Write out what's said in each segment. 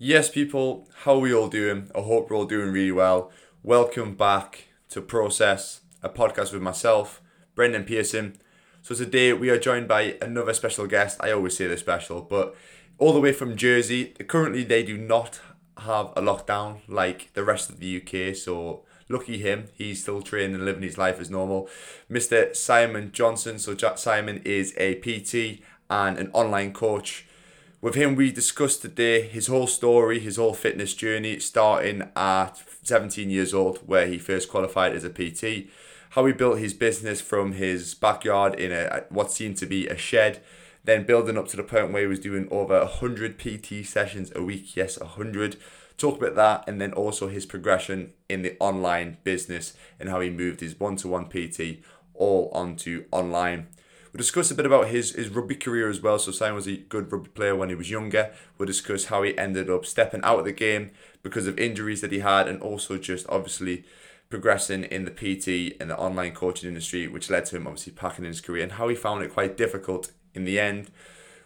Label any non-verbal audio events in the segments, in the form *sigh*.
Yes, people, how are we all doing? I hope we're all doing really well. Welcome back to Process, a podcast with myself, Brendan Pearson. So today we are joined by another special guest. I always say they're special, but all the way from Jersey. Currently, they do not have a lockdown like the rest of the UK. So lucky him, he's still training and living his life as normal. Mr. Simon Johnson. So Jack Simon is a PT and an online coach with him, we discussed today his whole story, his whole fitness journey, starting at 17 years old, where he first qualified as a PT, how he built his business from his backyard in a what seemed to be a shed, then building up to the point where he was doing over 100 PT sessions a week. Yes, 100. Talk about that, and then also his progression in the online business and how he moved his one to one PT all onto online. We'll discuss a bit about his, his rugby career as well. So Simon was a good rugby player when he was younger. We'll discuss how he ended up stepping out of the game because of injuries that he had and also just obviously progressing in the PT and the online coaching industry, which led to him obviously packing in his career and how he found it quite difficult in the end.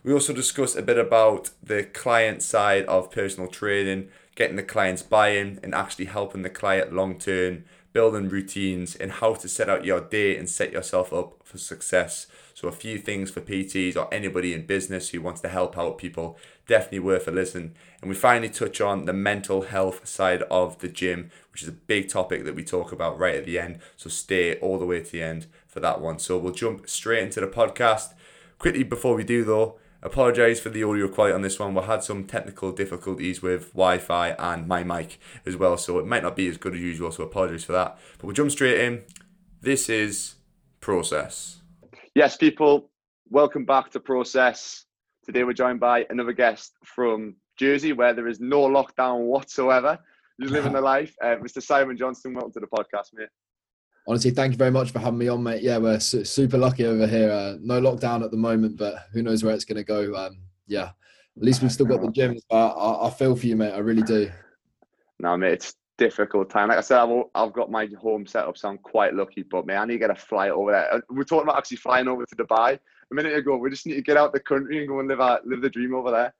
We also discussed a bit about the client side of personal training, getting the client's buy in and actually helping the client long term, building routines, and how to set out your day and set yourself up for success. So a few things for PTs or anybody in business who wants to help out people, definitely worth a listen. And we finally touch on the mental health side of the gym, which is a big topic that we talk about right at the end. So stay all the way to the end for that one. So we'll jump straight into the podcast. Quickly before we do though, apologize for the audio quality on this one. We had some technical difficulties with Wi-Fi and my mic as well, so it might not be as good as usual. So apologies for that. But we'll jump straight in. This is process. Yes, people, welcome back to Process. Today we're joined by another guest from Jersey, where there is no lockdown whatsoever. He's living the *laughs* life. Uh, Mr. Simon Johnson, welcome to the podcast, mate. Honestly, thank you very much for having me on, mate. Yeah, we're su- super lucky over here. Uh, no lockdown at the moment, but who knows where it's going to go. Um, yeah, at least we've still got the *laughs* gym. But I, I feel for you, mate. I really do. No, mate, it's difficult time. Like I said, I've, I've got my home set up, so I'm quite lucky. But man, I need to get a flight over there. Uh, we're talking about actually flying over to Dubai a minute ago. We just need to get out the country and go and live our, live the dream over there.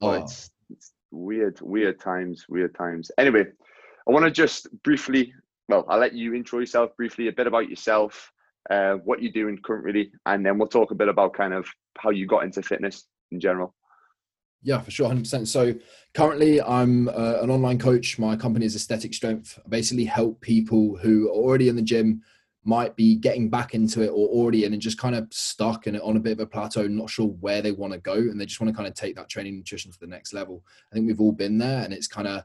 Oh, it's, it's weird, weird times, weird times. Anyway, I want to just briefly, well, I'll let you intro yourself briefly, a bit about yourself, uh, what you're doing currently, and then we'll talk a bit about kind of how you got into fitness in general. Yeah, for sure, 100%. So currently, I'm uh, an online coach. My company is Aesthetic Strength. I basically help people who are already in the gym, might be getting back into it or already in and just kind of stuck and on a bit of a plateau, not sure where they want to go. And they just want to kind of take that training nutrition to the next level. I think we've all been there and it's kind of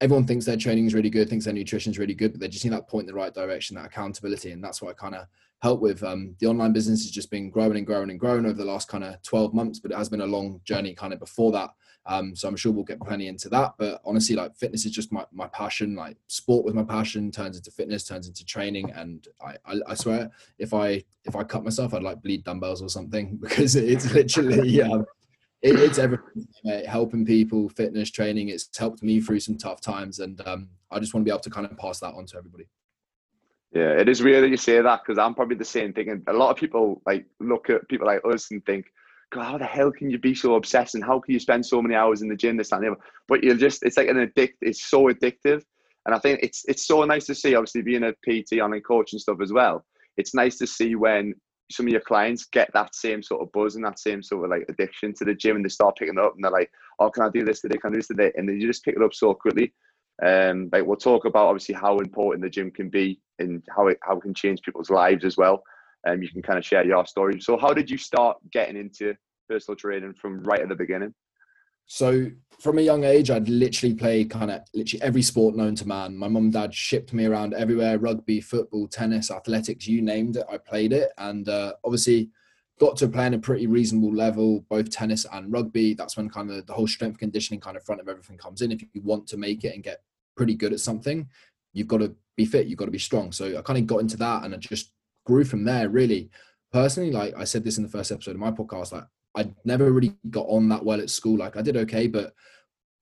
everyone thinks their training is really good, thinks their nutrition is really good, but they just need that point in the right direction, that accountability. And that's what I kind of help with. Um, the online business has just been growing and growing and growing over the last kind of 12 months, but it has been a long journey kind of before that. Um, so I'm sure we'll get plenty into that. But honestly, like fitness is just my, my passion. Like sport was my passion, turns into fitness, turns into training. And I, I, I swear, if I if I cut myself, I'd like bleed dumbbells or something *laughs* because it's literally *laughs* um, it, it's everything. Mate. Helping people, fitness training. It's helped me through some tough times, and um, I just want to be able to kind of pass that on to everybody. Yeah, it is weird that you say that because I'm probably the same thing. And a lot of people like look at people like us and think, God, how the hell can you be so obsessed and how can you spend so many hours in the gym, this, that, and? But you're just, it's like an addict, it's so addictive. And I think it's it's so nice to see, obviously, being a PT, online coach and stuff as well. It's nice to see when some of your clients get that same sort of buzz and that same sort of like addiction to the gym and they start picking up and they're like, oh, can I do this today? Can I do this today? And then you just pick it up so quickly. Um, like we'll talk about obviously how important the gym can be and how it how it can change people's lives as well. And um, you can kind of share your story. So how did you start getting into personal training from right at the beginning? So from a young age, I'd literally played kind of literally every sport known to man. My mum and dad shipped me around everywhere: rugby, football, tennis, athletics, you named it. I played it, and uh, obviously got to playing a pretty reasonable level, both tennis and rugby. That's when kind of the whole strength conditioning kind of front of everything comes in. If you want to make it and get pretty good at something, you've got to be fit, you've got to be strong. So I kind of got into that and I just grew from there really. Personally, like I said this in the first episode of my podcast, like I never really got on that well at school. Like I did okay, but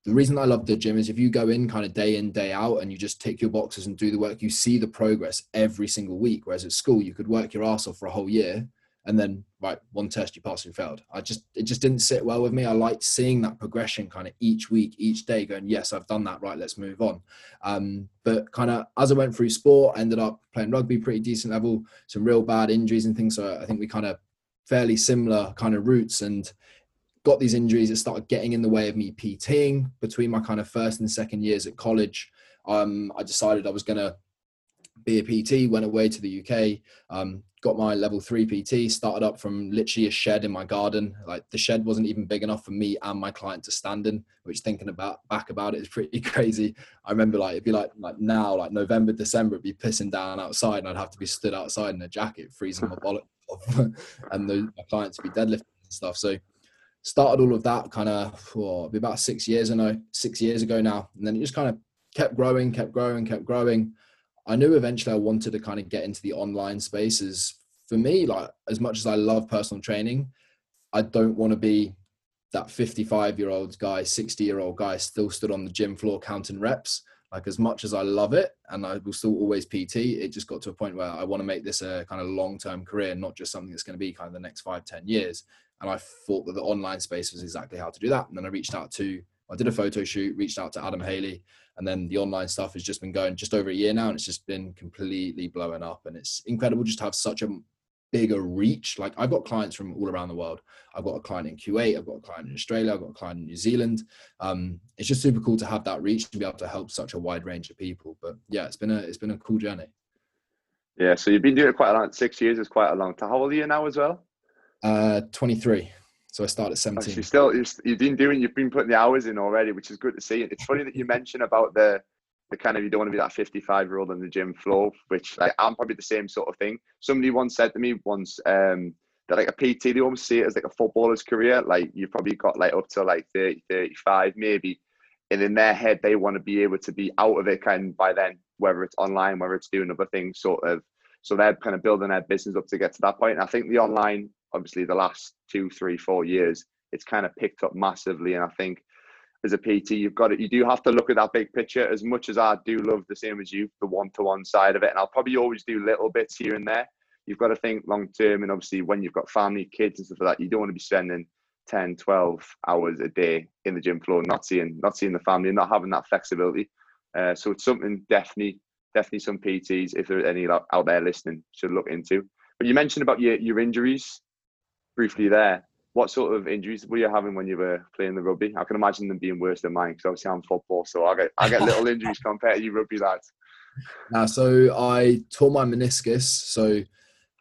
the reason I love the gym is if you go in kind of day in, day out and you just tick your boxes and do the work, you see the progress every single week. Whereas at school, you could work your ass off for a whole year and then right one test you passed and failed. I just it just didn't sit well with me. I liked seeing that progression kind of each week each day going yes i've done that. Right let's move on. Um, but kind of as i went through sport I ended up playing rugby pretty decent level some real bad injuries and things. So i think we kind of fairly similar kind of routes and got these injuries that started getting in the way of me pting between my kind of first and second years at college um, i decided i was going to be a pt went away to the uk um, got my level three PT, started up from literally a shed in my garden. Like the shed wasn't even big enough for me and my client to stand in, which thinking about back about it is *laughs* pretty crazy. I remember like it'd be like like now, like November, December, it'd be pissing down outside and I'd have to be stood outside in a jacket, freezing my *laughs* wallet off *laughs* and the, my clients be deadlifting and stuff. So started all of that kind of oh, be about six years ago, six years ago now. And then it just kind of kept growing, kept growing, kept growing. I knew eventually I wanted to kind of get into the online spaces. For me, like as much as I love personal training, I don't want to be that 55 year old guy, 60 year old guy still stood on the gym floor counting reps. Like as much as I love it and I will still always PT, it just got to a point where I want to make this a kind of long term career, not just something that's going to be kind of the next five, 10 years. And I thought that the online space was exactly how to do that. And then I reached out to, I did a photo shoot, reached out to Adam Haley, and then the online stuff has just been going just over a year now and it's just been completely blowing up and it's incredible just to have such a bigger reach. Like i've got clients from all around the world. I've got a client in kuwait i've got a client in australia i've got a client in new zealand. Um, it's just super cool to have that reach to be able to help such a wide range of people. But yeah it's been a it's been a cool journey. Yeah so you've been doing it quite a long six years. Is quite a long time. How old are you now as well? Uh 23 so I started at 17. you still, you've been doing, you've been putting the hours in already, which is good to see. It's funny that you mentioned about the, the kind of, you don't want to be that 55 year old on the gym floor, which like, I'm probably the same sort of thing. Somebody once said to me once, um, that like a PT, they almost see it as like a footballer's career. Like you've probably got like up to like 30, 35 maybe. And in their head, they want to be able to be out of it kind of by then, whether it's online, whether it's doing other things sort of. So they're kind of building their business up to get to that point. And I think the online obviously the last two, three, four years, it's kind of picked up massively. And I think as a PT, you've got it. You do have to look at that big picture. As much as I do love the same as you, the one-to-one side of it, and I'll probably always do little bits here and there. You've got to think long term, and obviously when you've got family, kids, and stuff like that, you don't want to be spending 10, 12 hours a day in the gym floor, not seeing, not seeing the family, and not having that flexibility. Uh, so it's something definitely, definitely some PTs, if there are any out there listening, should look into. But you mentioned about your, your injuries briefly there, what sort of injuries were you having when you were playing the rugby? I can imagine them being worse than mine because obviously I'm football, so I get I get little *laughs* injuries compared to you rugby lads. Now, so I tore my meniscus. So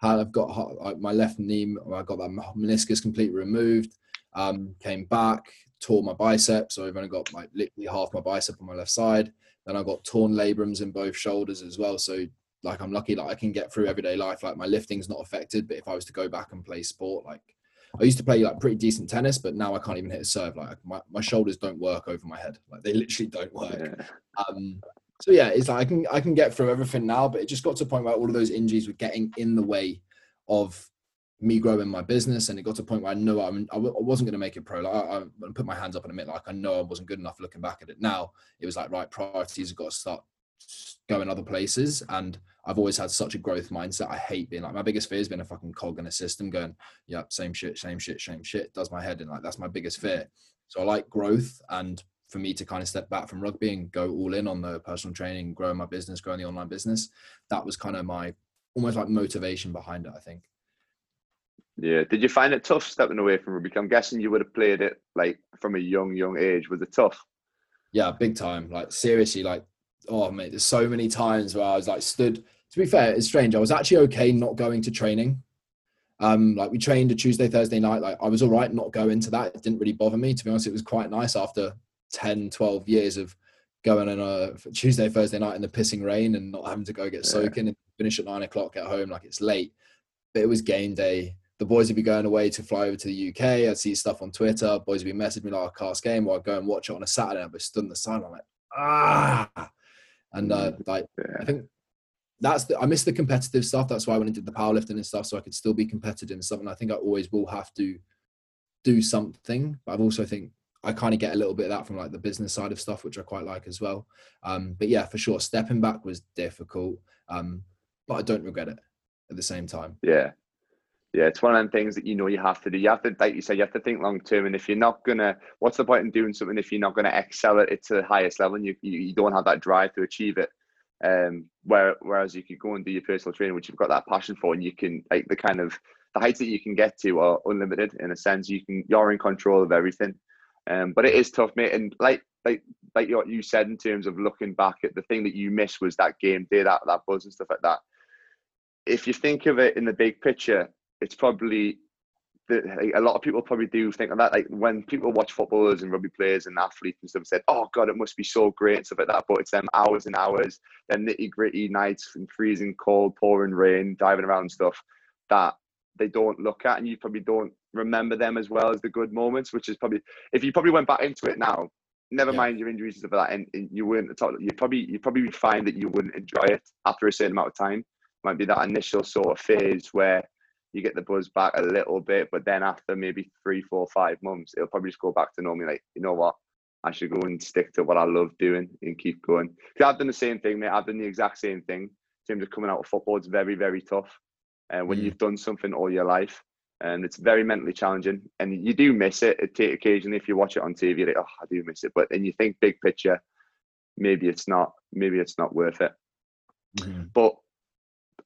I've got my left knee. I got that meniscus completely removed. Um, came back, tore my bicep. So I've only got like literally half my bicep on my left side. Then I got torn labrums in both shoulders as well. So like I'm lucky that I can get through everyday life. Like my lifting's not affected, but if I was to go back and play sport, like I used to play like pretty decent tennis, but now I can't even hit a serve. Like my, my shoulders don't work over my head. Like they literally don't work. Yeah. Um, so yeah, it's like I can I can get through everything now, but it just got to a point where all of those injuries were getting in the way of me growing my business, and it got to a point where I know I'm, I w- I wasn't going to make it pro. Like I, I put my hands up and admit, like I know I wasn't good enough. Looking back at it now, it was like right priorities have got to start going other places, and I've always had such a growth mindset. I hate being like my biggest fear has been a fucking cog in a system going, yep, same shit, same shit, same shit. Does my head in like that's my biggest fear. So I like growth and for me to kind of step back from rugby and go all in on the personal training, growing my business, growing the online business, that was kind of my almost like motivation behind it, I think. Yeah. Did you find it tough stepping away from rugby? I'm guessing you would have played it like from a young, young age. Was it tough? Yeah, big time. Like seriously, like oh mate, there's so many times where I was like stood. To be fair, it's strange. I was actually okay not going to training. Um, like we trained a Tuesday, Thursday night. Like I was all right not going to that. It didn't really bother me. To be honest, it was quite nice after 10, 12 years of going on a Tuesday, Thursday night in the pissing rain and not having to go get soaking and finish at nine o'clock at home like it's late. But it was game day. The boys would be going away to fly over to the UK. I'd see stuff on Twitter. Boys would be messaging me like a cast game or I'd go and watch it on a Saturday. I'd be stood in the sun. I'm like, ah, and uh, mm, like. I think that's the I miss the competitive stuff. That's why I went and did the powerlifting and stuff, so I could still be competitive and something. I think I always will have to do something, but I've also think I kind of get a little bit of that from like the business side of stuff, which I quite like as well. Um, but yeah, for sure, stepping back was difficult, um, but I don't regret it at the same time. Yeah, Yeah, it's one of them things that you know you have to do. You have to, like you said, you have to think long term. And if you're not gonna, what's the point in doing something if you're not gonna excel at it to the highest level and you you, you don't have that drive to achieve it? Um, where, whereas you could go and do your personal training, which you've got that passion for, and you can like the kind of the heights that you can get to are unlimited in a sense. You can you're in control of everything. Um, but it is tough, mate. And like like like what you said in terms of looking back at the thing that you missed was that game day, that that buzz and stuff like that. If you think of it in the big picture, it's probably the, like, a lot of people probably do think of that. Like when people watch footballers and rugby players and athletes and stuff, said, "Oh God, it must be so great" and stuff like that. But it's them hours and hours, them nitty gritty nights and freezing cold, pouring rain, diving around and stuff that they don't look at, and you probably don't remember them as well as the good moments. Which is probably if you probably went back into it now, never yeah. mind your injuries and stuff like that, and, and you wouldn't you probably you probably find that you wouldn't enjoy it after a certain amount of time. Might be that initial sort of phase where you get the buzz back a little bit, but then after maybe three, four, five months, it'll probably just go back to normal. Like, you know what? I should go and stick to what I love doing and keep going. Because I've done the same thing, mate. I've done the exact same thing. In terms of coming out of football, it's very, very tough. And uh, when mm. you've done something all your life, and it's very mentally challenging, and you do miss it. Occasionally, if you watch it on TV, you're like, oh, I do miss it. But then you think big picture, maybe it's not, maybe it's not worth it. Mm. But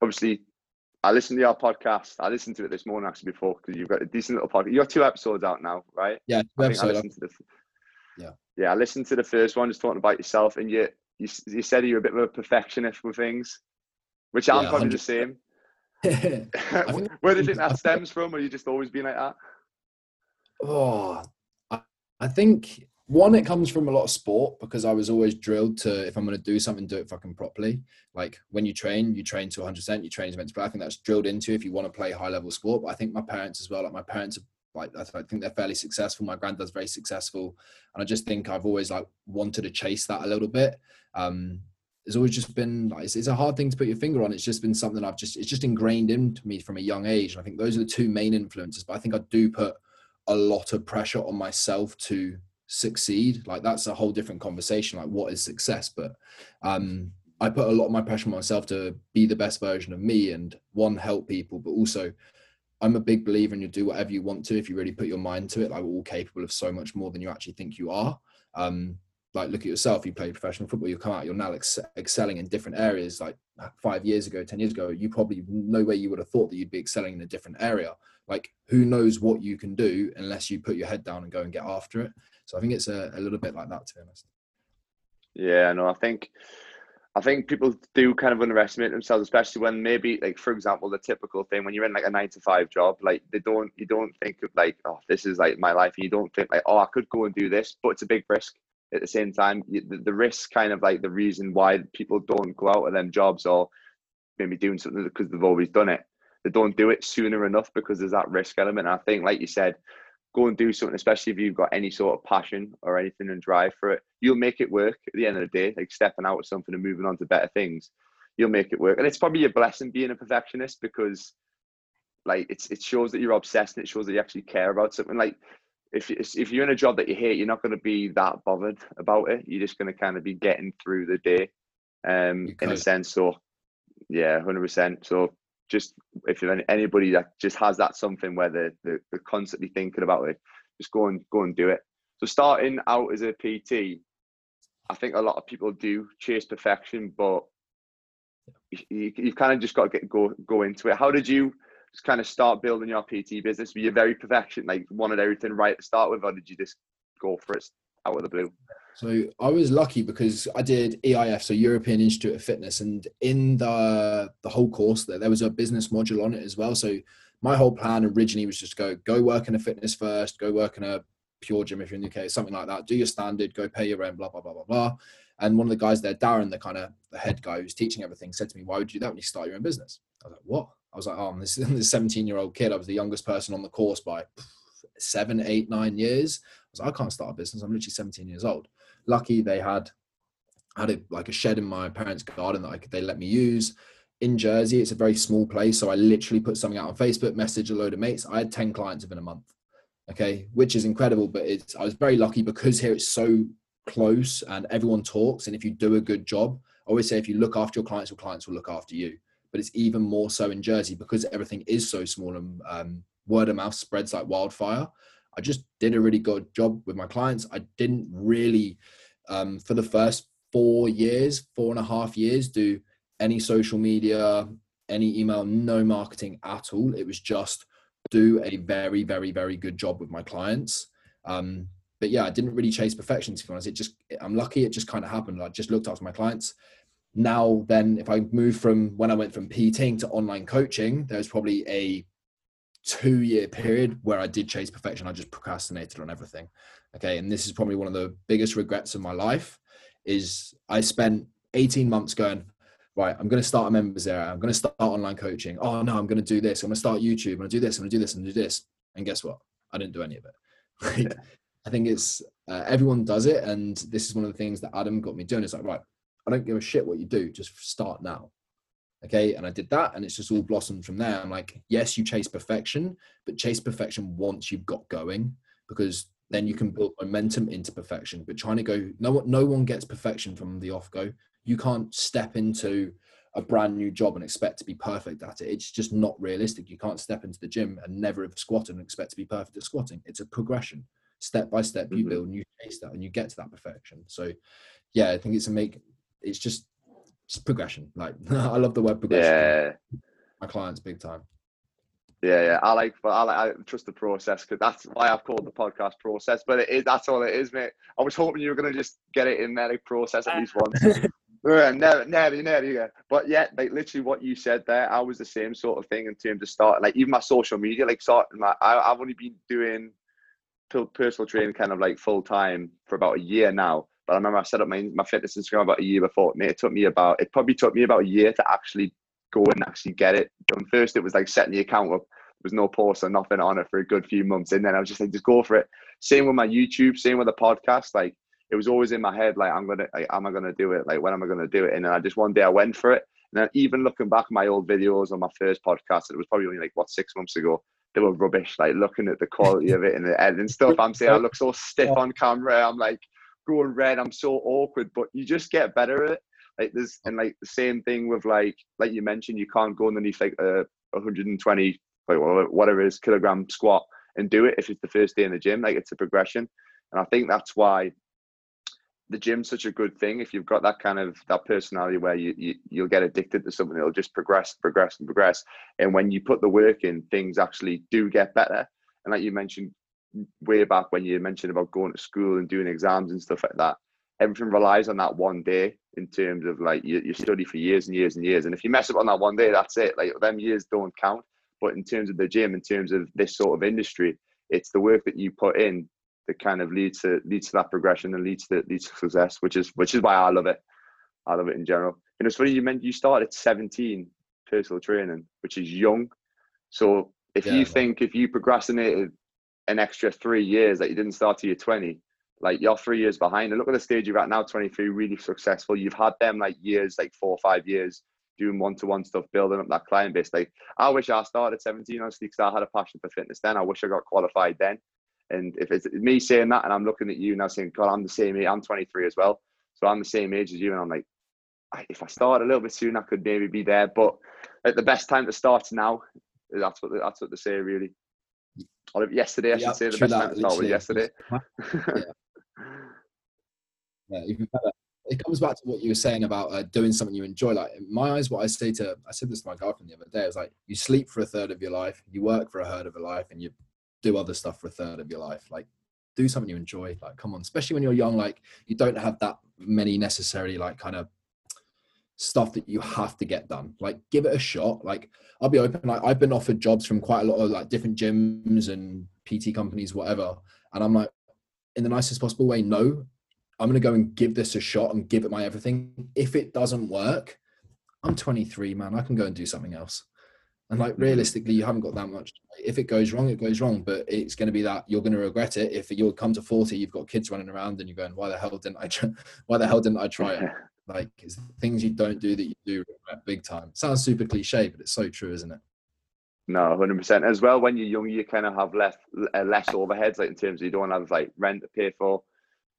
obviously, I listened to your podcast. I listened to it this morning actually before because you've got a decent little podcast. You got two episodes out now, right? Yeah, I, I listened to the, yeah, yeah. I listened to the first one, just talking about yourself, and you you, you said you're a bit of a perfectionist with things, which I'm yeah, probably 100%. the same. *laughs* *laughs* Where do you think that stems from? Or you just always been like that? Oh, I, I think one it comes from a lot of sport because i was always drilled to if i'm going to do something do it fucking properly. Like when you train you train to 100% you train as meant to play i think that's drilled into if you want to play high level sport but i think my parents as well like my parents are like i think they're fairly successful. My granddad's very successful. And i just think i've always like wanted to chase that a little bit. Um it's always just been like it's, it's, a hard thing to put your finger on. It's just been something i've just it's just ingrained into me from a young age. And i think those are the two main influences but i think i do put a lot of pressure on myself to succeed like that's a whole different conversation like what is success? But um i put a lot of my pressure on myself to be the best version of me and one help people but also i'm a big believer in you do whatever you want to if you really put your mind to it like we're all capable of so much more than you actually think you are. Um like look at yourself you play professional football you come out you're now ex- excelling in different areas like five years ago ten years ago you probably no way you would have thought that you'd be excelling in a different area. Like who knows what you can do unless you put your head down and go and get after it so I think it's a, a little bit like that, to be honest. Yeah, no, I think I think people do kind of underestimate themselves, especially when maybe like for example, the typical thing when you're in like a nine to five job, like they don't you don't think of like, oh, this is like my life, and you don't think like, oh, I could go and do this, but it's a big risk. At the same time, the, risk kind of like the reason why people don't go out of them jobs or maybe doing something because they've always done it. They don't do it sooner enough because there's that risk element. And I think, like you said, go and do something, especially if you've got any sort of passion or anything and drive for it. You'll make it work at the end of the day, like stepping out of something and moving on to better things. You'll make it work. And it's probably a blessing being a perfectionist because like it's it shows that you're obsessed and it shows that you actually care about something. Like if if you're in a job that you hate, you're not going to be that bothered about it. You're just going to kind of be getting through the day, um, in a sense. So yeah, hundred percent. So just if anybody that just has that something where they're, they're, they're constantly thinking about it, just go and go and do it. So starting out as a PT, I think a lot of people do chase perfection, but you, you've kind of just got to get go go into it. How did you just kind of start building your PT business? Were you very perfection, like wanted everything right to start with, or did you just go for it out of the blue? So I was lucky because I did EIF, so European Institute of Fitness, and in the the whole course there, there was a business module on it as well. So my whole plan originally was just go go work in a fitness first, go work in a pure gym if you're in the UK, something like that. Do your standard, go pay your rent, blah blah blah blah blah. And one of the guys there, Darren, the kind of the head guy who's teaching everything, said to me, "Why would you do that when you start your own business?" I was like, "What?" I was like, "Oh, I'm this, *laughs* this 17 year old kid. I was the youngest person on the course by seven, eight, nine years. I was like, I can't start a business. I'm literally 17 years old." Lucky they had had a, like a shed in my parents' garden that I could, they let me use. In Jersey, it's a very small place, so I literally put something out on Facebook, message a load of mates. I had ten clients within a month. Okay, which is incredible, but it's I was very lucky because here it's so close and everyone talks. And if you do a good job, I always say if you look after your clients, your clients will look after you. but it's even more so in Jersey because everything is so small and um, word of mouth spreads like wildfire. I just did a really good job with my clients. I didn't really, um, for the first four years, four and a half years, do any social media, any email, no marketing at all. It was just do a very, very, very good job with my clients. Um, but yeah, I didn't really chase perfection to be honest. It just, I'm lucky it just kind of happened. I just looked after my clients. Now, then, if I move from when I went from PTing to online coaching, there's probably a two year period where I did chase perfection. I just procrastinated on everything. Okay. And this is probably one of the biggest regrets of my life is I spent 18 months going, right, I'm going to start a members area. I'm going to start online coaching. Oh no, I'm going to do this. I'm going to start YouTube. I'm going to do this. I'm going to do this and do this. And guess what? I didn't do any of it. *laughs* Like, I think it's uh, everyone does it. And this is one of the things that Adam got me doing. It's like, right, I don't give a shit what you do. Just start now. Okay. And I did that and it's just all blossomed from there. I'm like, yes, you chase perfection, but chase perfection once you've got going because then you can build momentum into perfection. But trying to go, no one, no one gets perfection from the off go. You can't step into a brand new job and expect to be perfect at it. It's just not realistic. You can't step into the gym and never have squatted and expect to be perfect at squatting. It's a progression. Step by step, you mm-hmm. build and you chase that and you get to that perfection. So yeah, I think it's a make it's just just progression. Like *laughs* I love the word progression. Yeah. My clients big time. Yeah, yeah. I like, but I like, I trust the process because that's why I've called the podcast process. But it is that's all it is, mate. I was hoping you were gonna just get it in there, like process at least *laughs* once. yeah, never, never, never. Yeah. But yeah, like literally what you said there, I was the same sort of thing in terms of starting, like even my social media, like starting. My, I, I've only been doing personal training kind of like full time for about a year now. But I remember I set up my my fitness Instagram about a year before. Mate, it took me about it probably took me about a year to actually go and actually get it And First, it was like setting the account up. There was no post or nothing on it for a good few months, and then I was just like, just go for it. Same with my YouTube, same with the podcast. Like it was always in my head, like I'm gonna, like, am I gonna do it? Like when am I gonna do it? And then I just one day I went for it. And then even looking back at my old videos on my first podcast, it was probably only like what six months ago. They were rubbish. Like looking at the quality of it and the editing stuff, I'm saying I look so stiff on camera. I'm like, going red. I'm so awkward, but you just get better at it. Like there's oh. and like the same thing with like like you mentioned, you can't go underneath like a 120 like whatever it is kilogram squat and do it if it's the first day in the gym. Like it's a progression, and I think that's why the gym's such a good thing. If you've got that kind of that personality where you, you you'll get addicted to something, it'll just progress, progress, and progress. And when you put the work in, things actually do get better. And like you mentioned, way back when you mentioned about going to school and doing exams and stuff like that, everything relies on that one day in terms of like you, you study for years and years and years. And if you mess up on that one day, that's it. Like them years don't count. But in terms of the gym, in terms of this sort of industry, it's the work that you put in that kind of leads to leads to that progression and leads to leads to success, which is which is why I love it. I love it in general. And it's funny you meant you started at 17 personal training, which is young. So if yeah, you think if you procrastinated an extra three years that you didn't start till you're 20 like you're three years behind. And look at the stage you're at now 23 really successful. You've had them like years like four or five years doing one-to-one stuff building up that client base. Like i wish i started 17 honestly because i had a passion for fitness then. I wish i got qualified then. And if it's me saying that and i'm looking at you now saying god i'm the same age i'm 23 as well. So i'm the same age as you and i'm like if i start a little bit soon i could maybe be there. But at the best time to start now that's what that's what they say really or yesterday, I yeah, should say. The best time to start yesterday. *laughs* yeah. yeah, even better. It comes back to what you were saying about uh, doing something you enjoy. Like in my eyes, what I say to I said this to my girlfriend the other day. I was like, you sleep for a third of your life, you work for a third of your life, and you do other stuff for a third of your life. Like, do something you enjoy. Like, come on, especially when you're young. Like, you don't have that many necessarily like kind of stuff that you have to get done. Like give it a shot. Like I'll be open. Like I've been offered jobs from quite a lot of like different gyms and PT companies, whatever. And I'm like, in the nicest possible way, no. I'm gonna go and give this a shot and give it my everything. If it doesn't work, I'm 23, man. I can go and do something else. And like mm-hmm. realistically, you haven't got that much. If it goes wrong, it goes wrong. But it's going to be that you're going to regret it. If you'll come to 40, you've got kids running around, and you're going, "Why the hell didn't I? Try, *laughs* why the hell didn't I try it?" *laughs* Like it's things you don't do that you do big time. Sounds super cliche, but it's so true, isn't it? No, hundred percent. As well, when you're young, you kind of have less uh, less overheads, like in terms of you don't have like rent to pay for,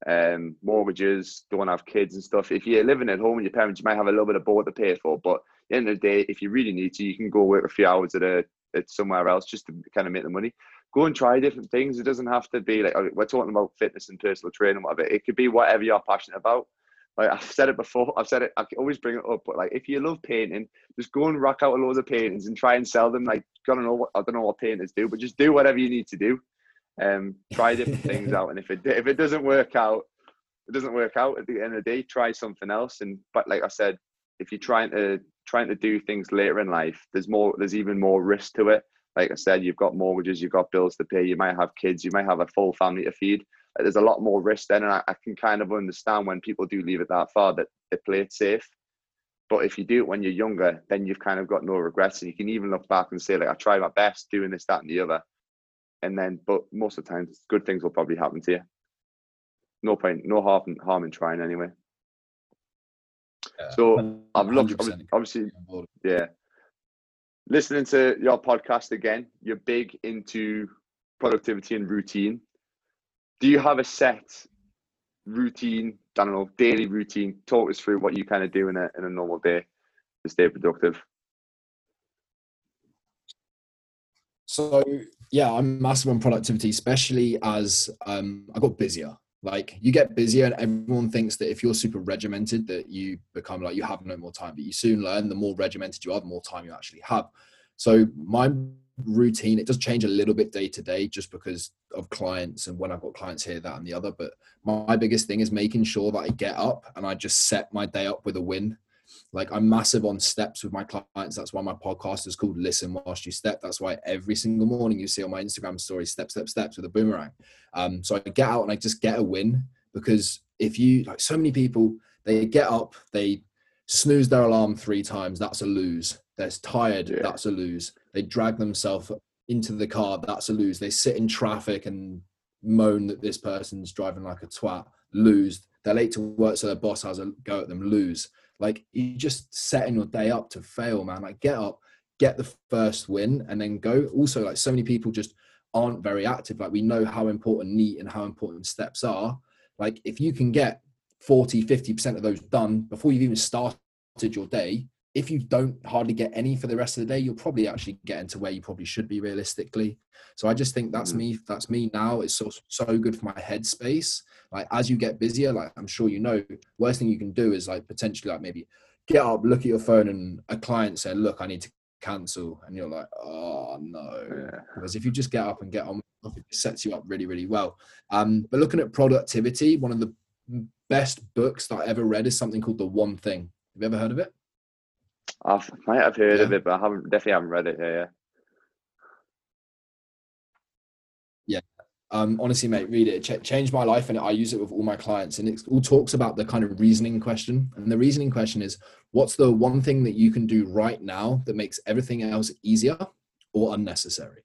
um, mortgages, don't have kids and stuff. If you're living at home with your parents, you might have a little bit of board to pay for, but the end of the day, if you really need to, you can go work a few hours at a at somewhere else just to kind of make the money. Go and try different things. It doesn't have to be like oh, we're talking about fitness and personal training, whatever. It could be whatever you're passionate about. Like I've said it before, I've said it. I always bring it up, but like if you love painting, just go and rack out a load of paintings and try and sell them. Like I don't know what I don't know what painters do, but just do whatever you need to do. Um, try different *laughs* things out, and if it if it doesn't work out, it doesn't work out. At the end of the day, try something else. And but like I said, if you're trying to trying to do things later in life, there's more. There's even more risk to it. Like I said, you've got mortgages, you've got bills to pay, you might have kids, you might have a full family to feed. There's a lot more risk then, and I, I can kind of understand when people do leave it that far that they play it safe. But if you do it when you're younger, then you've kind of got no regrets, and you can even look back and say like, I tried my best doing this, that, and the other, and then, but most of the time, good things will probably happen to you. No point, no harm, harm in trying anyway. Yeah, So I've looked, 100% obviously, yeah. Listening to your podcast again, you're big into productivity and routine. Do you have a set routine? I don't know, daily routine. Talk us through what you kind of do in a in a normal day to stay productive. So yeah, I'm massive on productivity, especially as um, I got busier. Like you get busier, and everyone thinks that if you're super regimented, that you become like you have no more time. But you soon learn the more regimented you are, the more time you actually have. So my routine it does change a little bit day to day, just because of clients and when I've got clients here, that and the other. But my biggest thing is making sure that I get up and I just set my day up with a win. Like I'm massive on steps with my clients. That's why my podcast is called Listen Whilst You Step. That's why every single morning you see on my Instagram story, step, step, steps with a boomerang. Um, so I get out and I just get a win because if you like so many people, they get up, they snooze their alarm three times, that's a lose. They're tired, Yeah. that's a lose. They drag themselves into the car, that's a lose. They sit in traffic and moan that this person's driving like a twat, lose. They're late to work, so their boss has a go at them, lose. Like you're just setting your day up to fail, man. Like get up, get the first win, and then go. Also, like so many people just aren't very active. Like we know how important NEAT and how important steps are. Like if you can get 40, 50% of those done before you've even started your day, if you don't hardly get any for the rest of the day, you'll probably actually get into where you probably should be realistically. So I just think that's Mhm. me. That's me now. It's so so good for my headspace. Like as you get busier, like I'm sure you know, worst thing you can do is like potentially like maybe get up, look at your phone, and a client said, "Look, I need to cancel," and you're like, "Oh no." Yeah. Whereas if you just get up and get on, it, it sets you up really, really well. Um, but looking at productivity, one of the best books that I ever read is something called The One Thing. Have you ever heard of it? I might have heard of it, but I haven't definitely haven't read it. Yeah, yeah. Um, honestly, mate, read it. It ch- changed my life, and I use it with all my clients. And it all talks about the kind of reasoning question. And the reasoning question is, what's the one thing that you can do right now that makes everything else easier or unnecessary?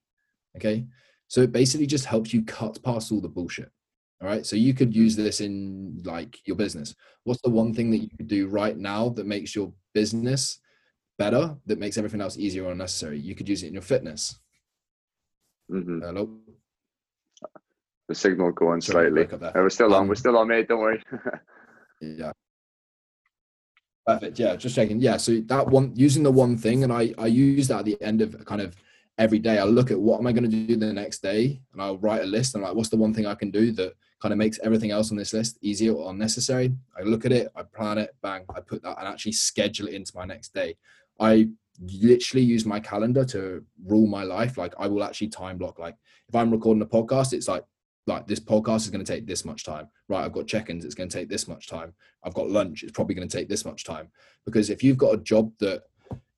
Okay, so it basically just helps you cut past all the bullshit. All right, so you could use this in like your business. What's the one thing that you could do right now that makes your business better, that makes everything else easier or unnecessary? You could use it in your fitness. Mm-hmm. Hello. The signal going Sorry, slightly. there. Uh, we're still on. Um, We're still on, mate. Don't worry. *laughs* Yeah. Perfect. Yeah, just checking. Yeah, so that one using the one thing, and I I use that at the end of kind of every day. I look at what am I going to do the next day, and I'll write a list. And like, what's the one thing I can do that kind of makes everything else on this list easier or unnecessary? I look at it, I plan it, bang, I put that, and actually schedule it into my next day. I literally use my calendar to rule my life. Like I will actually time block. Like if I'm recording a podcast, it's like like this podcast is going to take this much time right i've got check-ins it's going to take this much time i've got lunch it's probably going to take this much time because if you've got a job that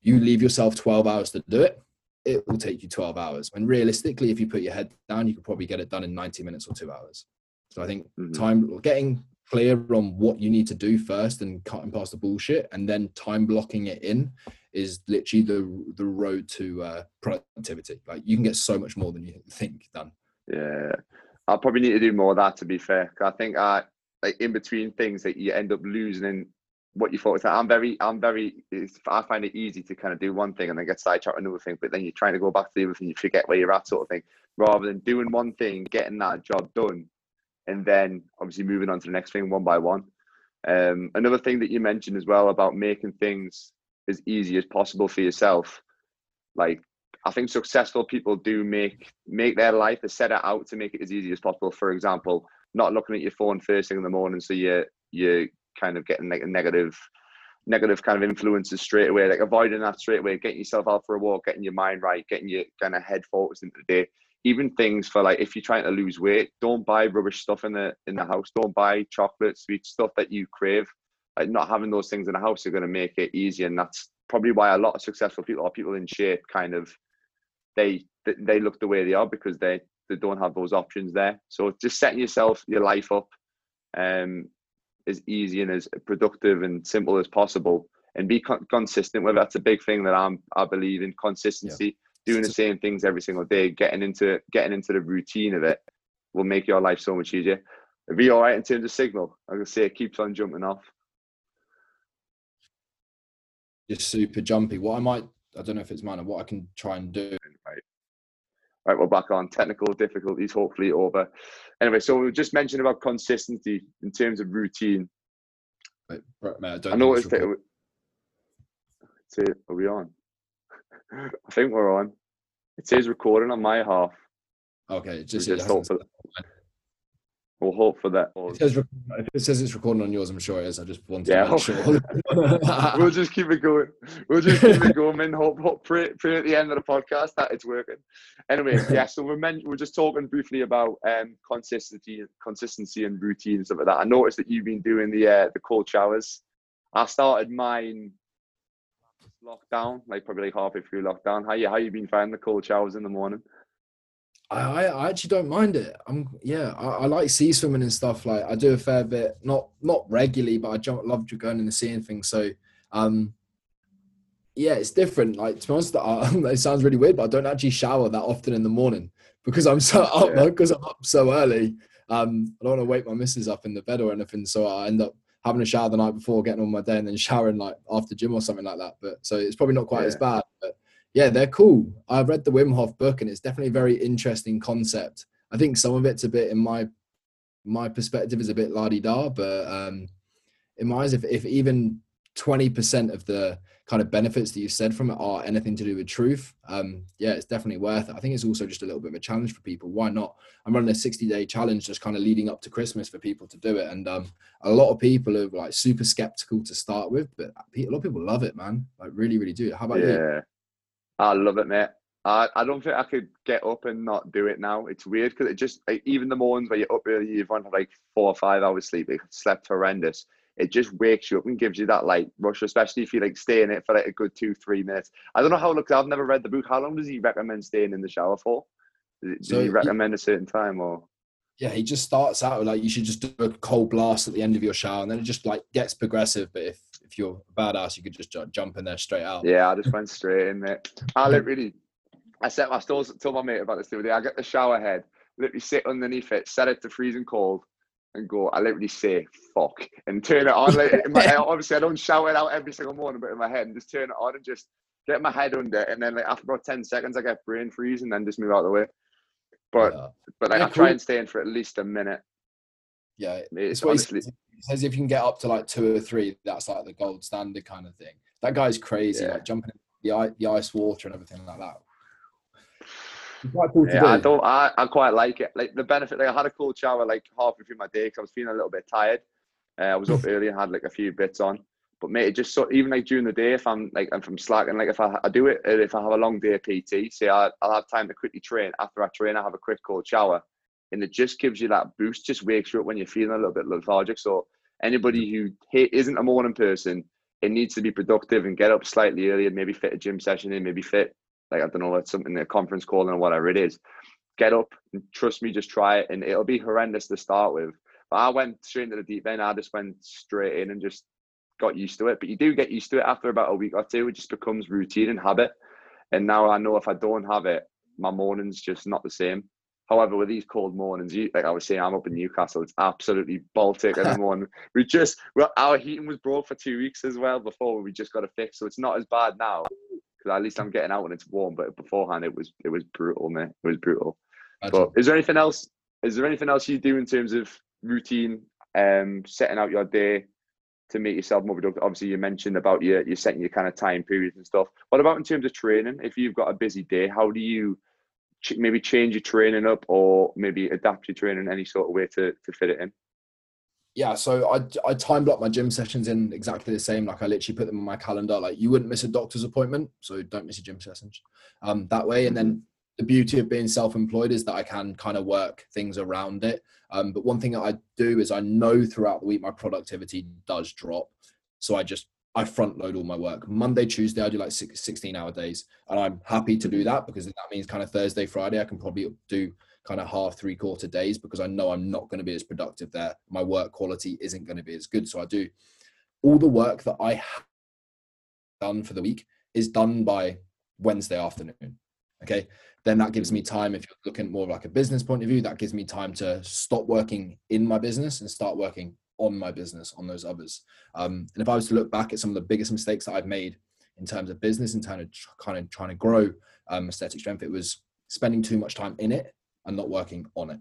you leave yourself 12 hours to do it it will take you 12 hours and realistically if you put your head down you could probably get it done in 90 minutes or two hours so i think Mhm. time getting clear on what you need to do first and cutting past the bullshit and then time blocking it in is literally the the road to uh, productivity like you can get so much more than you think done Yeah, I'll probably need to do more of that. To be fair, I think I like in between things that you end up losing in what you thought. I'm very, I'm very. I find it easy to kind of do one thing and then get sidetracked on another thing, but then you're trying to go back to the other thing, you forget where you're at, sort of thing. Rather than doing one thing, getting that job done, and then obviously moving on to the next thing one by one. Um, another thing that you mentioned as well about making things as easy as possible for yourself. Like I think successful people do make make their life they set it out to make it as easy as possible. For example, not looking at your phone first thing in the morning, so you you kind of getting like a negative negative kind of influences straight away, like avoiding that straight away, getting yourself out for a walk, getting your mind right, getting your kind of head focused into the day. Even things for like if you're trying to lose weight, don't buy rubbish stuff in the in the house. Don't buy chocolate, sweet stuff that you crave. Like not having those things in the house are going to make it easy, and that's probably why a lot of successful people or people in shape kind of they they look the way they are because they they don't have those options there. So just setting yourself your life up um, as easy and as productive and simple as possible and be con- consistent with that's a big thing that I'm I believe in consistency. Yeah. doing the same things every single day getting into getting into the routine of it will make your life so much easier. It'll be all right in terms of signal. I can say it keeps on jumping off just super jumpy. What I might I don't know if it's mine what I can try and do. Right right we're back on. Technical difficulties hopefully over. Anyway so we just mentioned about consistency in terms of routine. Wait, mate, I, I noticed that it, are we on? I think we're on. It says recording on my half. Okay just, just hope for, We'll hope for that. It says, if it says it's recording on yours, I'm sure it is. I just wanted yeah, to make sure. *laughs* we'll just keep it going. We'll just keep it going and hope, hope pray, pray at the end of the podcast that it's working. Anyway, *laughs* yeah. So we're meant, we're just talking briefly about um, consistency, consistency and routine and stuff like that. I noticed that you've been doing the uh, the cold showers. I started mine lockdown, like probably halfway through lockdown. How you how you been finding the cold showers in the morning? I, I actually don't mind it. I'm yeah, I, I, like sea swimming and stuff. Like I do a fair bit, not not regularly, but I jump, love going in the sea and things. So um, yeah, it's different. Like to be honest, I, *laughs* it sounds really weird, but I don't actually shower that often in the morning because I'm so up because I'm up so early. Um, I don't want to wake my missus up in the bed or anything, so I end up having a shower the night before, getting on my day, and then showering like after gym or something like that. But so it's probably not quite yeah. as bad. But yeah, they're cool. I've read the Wim Hof book and it's definitely a very interesting concept. I think some of it's a bit in my my perspective is a bit la di da, but um, in my eyes, if, if even 20% of the kind of benefits that you said from it are anything to do with truth, um, yeah, it's definitely worth it. I think it's also just a little bit of a challenge for people. Why not? I'm running a 60 day challenge just kind of leading up to Christmas for people to do it. And um, a lot of people are like super skeptical to start with, but a lot of people love it, man. Like really, really do. How about yeah. you? I love it, mate. I, I don't think I could get up and not do it now. It's weird because it just like, even the mornings where you're up early, you've had like four or five hours sleep, you slept horrendous. It just wakes you up and gives you that like rush, especially if you like stay in it for like a good two, three minutes. I don't know how. Look, I've never read the book. How long does he recommend staying in the shower for? Does, so he recommend a certain time or? Yeah, he just starts out like you should just do a cold blast at the end of your shower, and then it just like gets progressive. But if if you're a badass, you could just jump in there straight out. Yeah, I just went straight in there. I literally, I set my stores, told my mate about this the other day. I get the shower head, literally sit underneath it, set it to freezing cold, and go. I literally say fuck and turn it on. *laughs* Like, in my head, obviously, I don't shout it out every single morning, but in my head, and just turn it on and just get my head under it. And then like, after about 10 seconds, I get brain freeze and then just move out of the way. But yeah. but like, yeah, I try and stay in for at least a minute. Yeah, it's, it's honestly says if you can get up to like two or three, that's like the gold standard kind of thing. That guy's crazy, yeah. like jumping in the, the ice water and everything like that. Cool yeah, I don't. I, I quite like it. Like the benefit. Like I had a cold shower like halfway through my day because I was feeling a little bit tired. Uh, I was up *laughs* early and had like a few bits on. But mate, it just so even like during the day, if I'm like if I'm from slacking, like if I, I do it, uh, if I have a long day of PT, say I, I'll have time to quickly train. After I train, I have a quick cold shower and it just gives you that boost, just wakes you up when you're feeling a little bit lethargic. So anybody who isn't a morning person, it needs to be productive and get up slightly earlier, maybe fit a gym session in, maybe fit like I don't know, like something a conference call or whatever it is. Get up and trust me, just try it, and it'll be horrendous to start with. But I went straight into the deep end. I just went straight in and just got used to it. But you do get used to it after about a week or two. It just becomes routine and habit. And now I know if I don't have it, my morning's just not the same. However, with these cold mornings, you, like I was saying, I'm up in Newcastle. It's absolutely Baltic in the *laughs* morning. We just, well, our heating was broke for two weeks as well before we just got a fix. So it's not as bad now because at least I'm getting out when it's warm. But beforehand, it was it was brutal, man. It was brutal. But is there anything else? Is there anything else you do in terms of routine, um, setting out your day, to make yourself more productive? Obviously, you mentioned about your you're setting your kind of time periods and stuff. What about in terms of training? If you've got a busy day, how do you ch- maybe change your training up or maybe adapt your training in any sort of way to to fit it in? Yeah, so I I time block my gym sessions in exactly the same. Like I literally put them on my calendar. Like you wouldn't miss a doctor's appointment, so don't miss a gym session. Um, that way, and then the beauty of being self-employed is that I can kind of work things around it. Um, but one thing that I do is I know throughout the week my productivity does drop, so I just I front load all my work. Monday, Tuesday, I do like 16 hour days, and I'm happy to do that because that means kind of Thursday, Friday, I can probably do kind of half three quarter days because I know I'm not going to be as productive there. My work quality isn't going to be as good. So I do all the work that I have done for the week is done by Wednesday afternoon. Okay. Then that gives me time, if you're looking more like a business point of view, that gives me time to stop working in my business and start working on my business, on those others. Um, and if I was to look back at some of the biggest mistakes that I've made in terms of business, in terms of kind of trying to grow um, aesthetic strength, it was spending too much time in it and not working on it.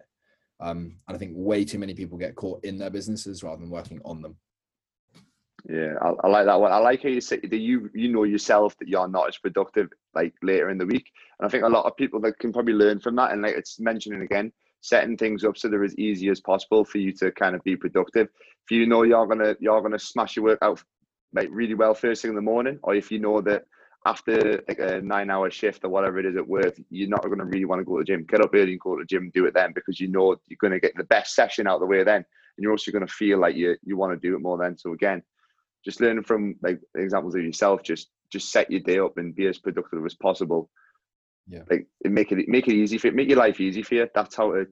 Um, and I think way too many people get caught in their businesses rather than working on them. Yeah, I, I like that one. I like how you say that you you know yourself that you're not as productive like later in the week, and I think a lot of people that can probably learn from that. And like it's mentioning again, setting things up so they're as easy as possible for you to kind of be productive. If you know you're gonna you're gonna smash your work out like really well first thing in the morning, or if you know that after like a nine hour shift or whatever it is at work, you're not to really want to go to the gym. Get up early and go to the gym do it then because you know you're to get the best session out of the way then. And you're also going to feel like you you want to do it more then. So again, just learning from like examples of yourself, just just set your day up and be as productive as possible. Yeah. Like make it make it easy for you, make your life easy for you. That's how to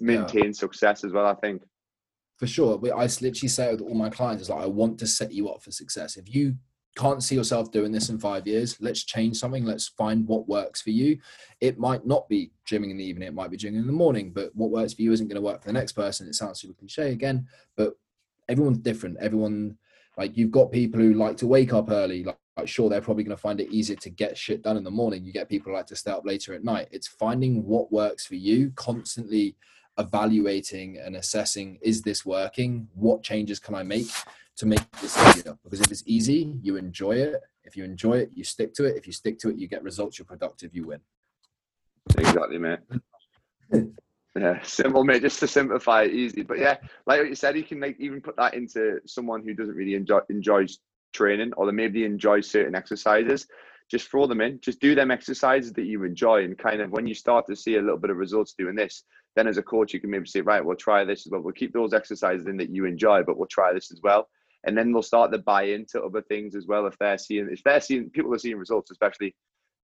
maintain yeah. success as well, I think. For sure. I literally say it with all my clients, it's like I want to set you up for success. If you can't see yourself doing this in five years, let's change something. Let's find what works for you. It might not be gymming in the evening, it might be gymming in the morning, but what works for you isn't going to work for the next person. It sounds super cliche again, but everyone's different. Everyone, like, you've got people who like to wake up early. Like, like sure, they're probably going to find it easier to get shit done in the morning. You get people who like to stay up later at night. It's finding what works for you, constantly evaluating and assessing is this working? What changes can I make? to make this easier. Because if it's easy, you enjoy it. If you enjoy it, you stick to it. If you stick to it, you get results. You're productive. You win. Exactly, mate. *laughs* yeah, *laughs* simple, mate. Just to simplify it, easy. But yeah, like you said, you can like even put that into someone who doesn't really enjoy enjoys training, or they maybe enjoy certain exercises. Just throw them in. Just do them exercises that you enjoy, and kind of when you start to see a little bit of results doing this, then as a coach you can maybe say, right, we'll try this as well. We'll keep those exercises in that you enjoy, but we'll try this as well and then they'll start to buy into other things as well if they're seeing if they're seeing people are seeing results, especially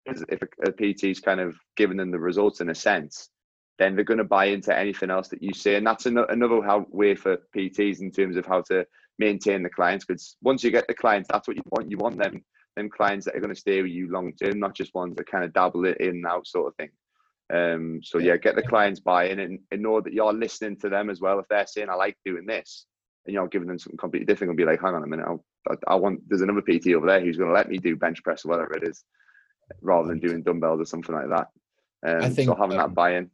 if a, a PT is kind of giving them the results in a sense, then they're going to buy into anything else that you say, and that's an, another how, way for PTs in terms of how to maintain the clients. Because once you get the clients, that's what you want. You want them them clients that are going to stay with you long term, not just ones that kind of dabble it in and out sort of thing. Um, so yeah, get the clients buying and, and know that you're listening to them as well. If they're saying, "I like doing this," and you're giving them something completely different and be like, hang on a minute, I, I want there's another PT over there who's going to let me do bench press or whatever it is, rather than doing dumbbells or something like that. Um, I think so having um, that buy-in.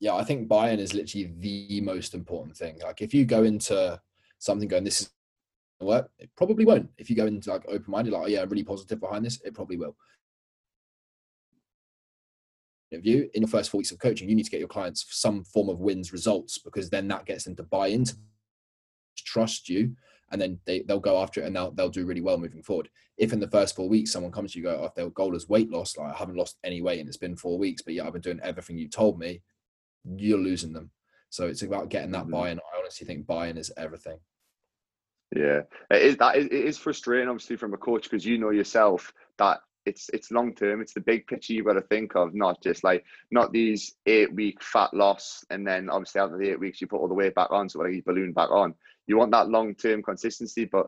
Yeah, I think buy-in is literally the most important thing. Like if you go into something going, this is work, it probably won't. If you go into like open-minded, like, oh, yeah, really positive behind this, it probably will. View in your first four weeks of coaching, you need to get your clients some form of wins results because then that gets them to buy into trust you and then they, they'll go after it and they'll, they'll do really well moving forward. If in the first four weeks someone comes to you, go, oh, if their goal is weight loss, like I haven't lost any weight and it's been four weeks, but yeah, I've been doing everything you told me, you're losing them. So it's about getting that mm-hmm. buy-in. I honestly think buy-in is everything. Yeah, it is that it is frustrating, obviously, from a coach because you know yourself that it's it's long term. It's the big picture you got to think of, not just like not these eight week fat loss and then obviously after the eight weeks you put all the weight back on, so like you balloon back on you want that long term consistency, but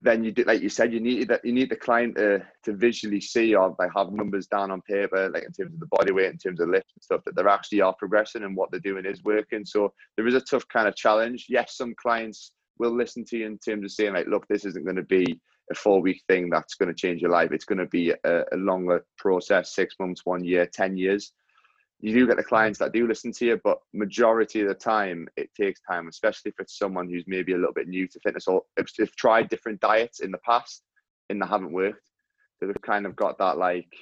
then you did like you said you need that you need the client to to visually see or like have numbers down on paper like in terms of the body weight in terms of lift and stuff that they're actually are progressing and what they're doing is working. So there is a tough kind of challenge. Yes some clients will listen to you in terms of saying like look this isn't going to be a four week thing that's going to change your life. It's going to be a, a longer process six months one year ten years you do get the clients that do listen to you, but majority of the time it takes time, especially for someone who's maybe a little bit new to fitness or if they've tried different diets in the past and they haven't worked. So they've kind of got that like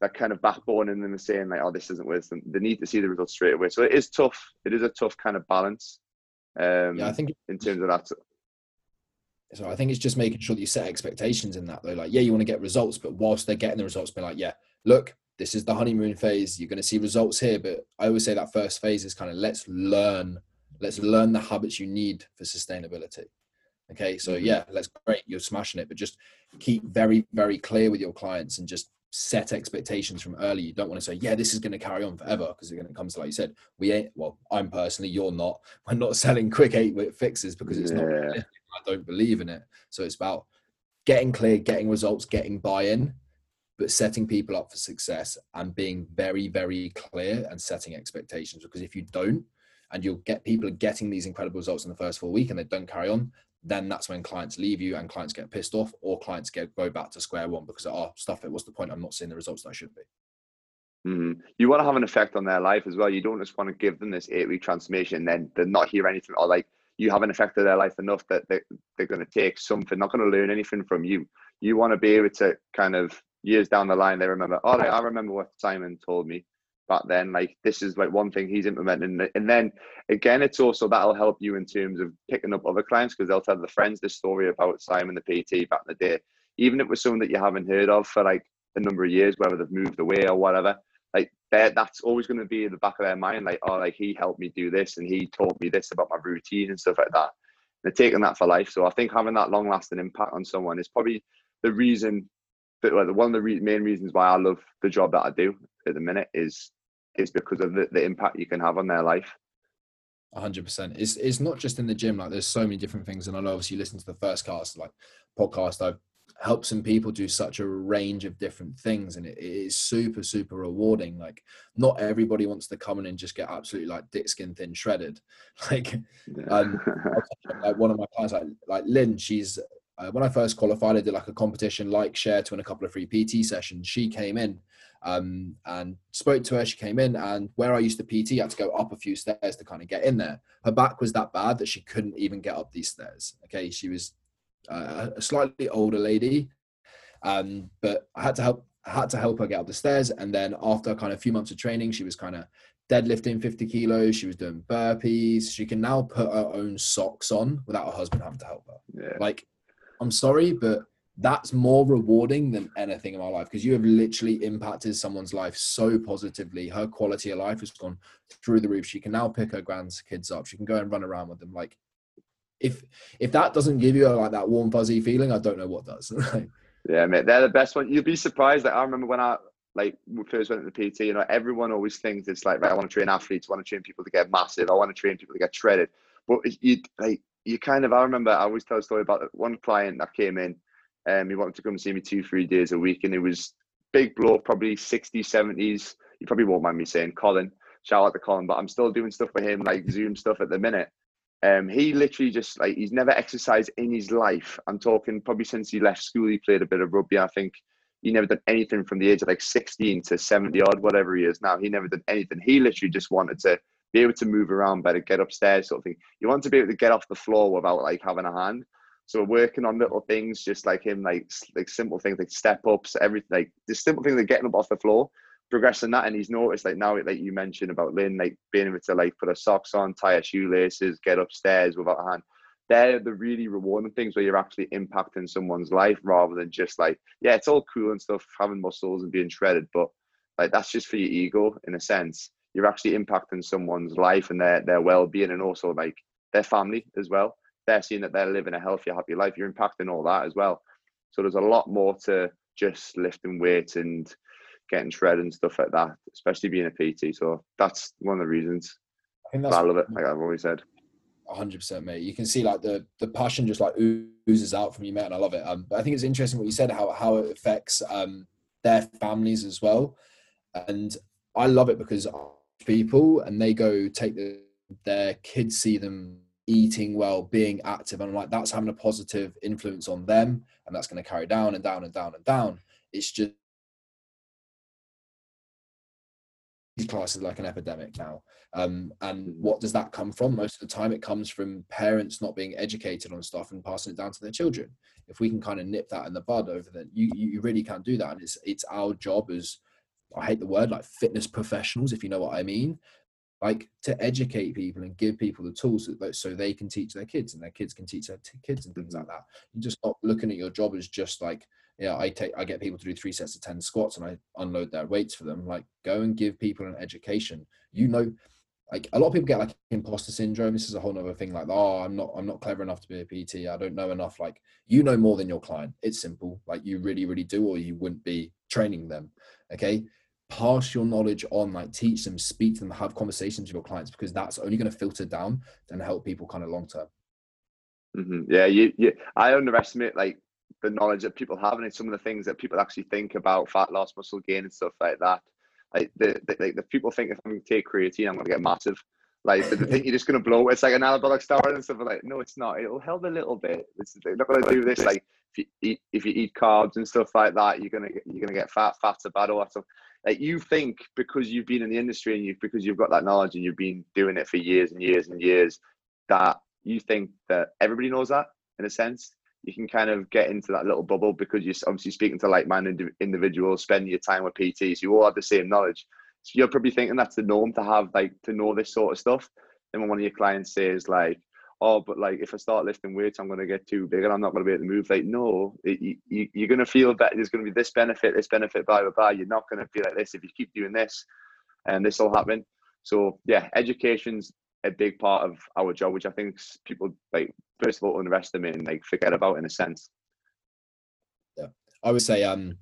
that kind of backbone in them saying like, oh, this isn't worth them. They need to see the results straight away. So it is tough. It is a tough kind of balance. Um, yeah, I think in terms of that. So I think it's just making sure that you set expectations in that though. Like, yeah, you want to get results, but whilst they're getting the results, be like, yeah, look, this is the honeymoon phase. You're going to see results here, but I always say that first phase is kind of let's learn, let's learn the habits you need for sustainability. Okay, so mm-hmm. yeah, let's great, you're smashing it, but just keep very, very clear with your clients and just set expectations from early. You don't want to say, yeah, this is going to carry on forever because it comes to like you said, we ain't. Well, I'm personally, you're not. *laughs* We're not selling quick eight week fixes because it's yeah. not. I don't believe in it. So it's about getting clear, getting results, getting buy-in, but setting people up for success and being very, very clear and setting expectations. Because if you don't, and you'll get people getting these incredible results in the first full week and they don't carry on, then that's when clients leave you and clients get pissed off or clients get go back to square one because oh stuff it what's the point i'm not seeing the results that i should be mm-hmm. you want to have an effect on their life as well you don't just want to give them this eight week transformation and then they're not hear anything or like you haven't affected their life enough that they're, they're going to take something not going to learn anything from you you want to be able to kind of years down the line they remember oh i remember what simon told me back then. Like this is like one thing he's implementing. And then again it's also that'll help you in terms of picking up other clients because they'll tell the friends this story about simon the pt back in the day. Even if it was someone that you haven't heard of for like a number of years whether they've moved away or whatever like that's always going to be in the back of their mind like oh like he helped me do this and he taught me this about my routine and stuff like that. They're taking that for life. So i think having that long lasting impact on someone is probably the reason well, one of the re- main reasons why i love the job that i do at the minute is is because of the, the impact you can have on their life. 100% it's it's not just in the gym like there's so many different things and i know obviously you listen to the first cast like podcast i've helped some people do such a range of different things and it, it is super super rewarding. Like not everybody wants to come in and just get absolutely like dick skin thin shredded. *laughs* Like um *laughs* like one of my clients like like lynn she's uh, when i first qualified i did like a competition like share to win a couple of free pt sessions she came in um, and spoke to her. She came in, and where I used to PT, I had to go up a few stairs to kind of get in there. Her back was that bad that she couldn't even get up these stairs. Okay, she was uh, a slightly older lady, um, but I had to help. I had to help her get up the stairs, and then after kind of a few months of training, she was kind of deadlifting 50 kilos. She was doing burpees. She can now put her own socks on without her husband having to help her. Yeah. Like, I'm sorry, but that's more rewarding than anything in my life because you have literally impacted someone's life so positively. Her quality of life has gone through the roof. She can now pick her grandkids up. She can go and run around with them. Like, if if that doesn't give you a, like that warm fuzzy feeling, I don't know what does. *laughs* yeah, mate, they're the best one. You'd be surprised. Like I remember when I like first went to the PT. You know, everyone always thinks it's like, right, I want to train athletes, I want to train people to get massive, I want to train people to get shredded. But you like you kind of. I remember I always tell a story about one client that came in um, he wanted to come see me two, three days a week, and it was big bloke, probably 60s, 70s. You probably won't mind me saying Colin. Shout out to Colin, but I'm still doing stuff for him, like Zoom stuff at the minute. Um, he literally just like he's never exercised in his life. I'm talking probably since he left school. He played a bit of rugby. I think he never done anything from the age of like 16 to 70 odd, whatever he is now. He never did anything. He literally just wanted to be able to move around better, get upstairs, sort of thing. You want to be able to get off the floor without like having a hand. So working on little things, just like him, like like simple things like step ups, everything, like the simple things like getting up off the floor, progressing that. And he's noticed like now, like you mentioned about Lynn, like being able to like put her socks on, tie her shoelaces, get upstairs without a hand. They're the really rewarding things where you're actually impacting someone's life rather than just like, yeah, it's all cool and stuff, having muscles and being shredded, but like that's just for your ego in a sense. You're actually impacting someone's life and their their well being and also like their family as well they're seeing that they're living a healthier, happy life. You're impacting all that as well. So there's a lot more to just lifting weights and getting shred and stuff like that, especially being a PT. So that's one of the reasons I, think that's I love it. Like I've always said. 100% mate you can see like the the passion just like oozes out from you mate and i love it um but i think it's interesting what you said how how it affects um their families as well and i love it because people and they go take the, their kids see them eating well, being active, and I'm like that's having a positive influence on them, and that's going to carry down and down and down and down. It's just class is like an epidemic now. Um, and what does that come from? Most of the time, it comes from parents not being educated on stuff and passing it down to their children. If we can kind of nip that in the bud over then, you you really can't do that. And it's it's our job as I hate the word like fitness professionals, if you know what I mean, like to educate people and give people the tools that, so they can teach their kids and their kids can teach their t- kids and things like that. You just not looking at your job as just like yeah, I take I get people to do three sets of ten squats and I unload their weights for them. Like go and give people an education. You know, like a lot of people get like imposter syndrome. This is a whole other thing. Like, oh, I'm not I'm not clever enough to be a PT. I don't know enough. Like you know more than your client. It's simple. Like you really really do, or you wouldn't be training them. Okay. Pass your knowledge on, like teach them, speak to them, have conversations with your clients because that's only going to filter down and help people kind of long term. Mm-hmm. Yeah, you, you. I underestimate like the knowledge that people have and some of the things that people actually think about fat loss, muscle gain, and stuff like that. Like the, the like the people think if I'm going to take creatine, I'm going to get massive. Like they think you're just going to blow. It's like an anabolic steroid and stuff. Like no, it's not. It'll help a little bit. It's, they're not going to do this. Like if you eat if you eat carbs and stuff like that, you're gonna you're gonna get fat. Fat's a bad all that stuff. Like you think because you've been in the industry and you because you've got that knowledge and you've been doing it for years and years and years that you think that everybody knows that in a sense you can kind of get into that little bubble because you're obviously speaking to like-minded individuals, spending your time with PTs, you all have the same knowledge. So you're probably thinking that's the norm to have like to know this sort of stuff. Then when one of your clients says like, "Oh, but like if I start lifting weights, I'm going to get too big and I'm not going to be able to move," like no, it, you, you're going to feel that there's going to be this benefit, this benefit, blah blah blah. You're not going to be like this if you keep doing this, and this will happen. So yeah, education's a big part of our job, which I think people like first of all underestimate and like forget about in a sense. Yeah, I would say um,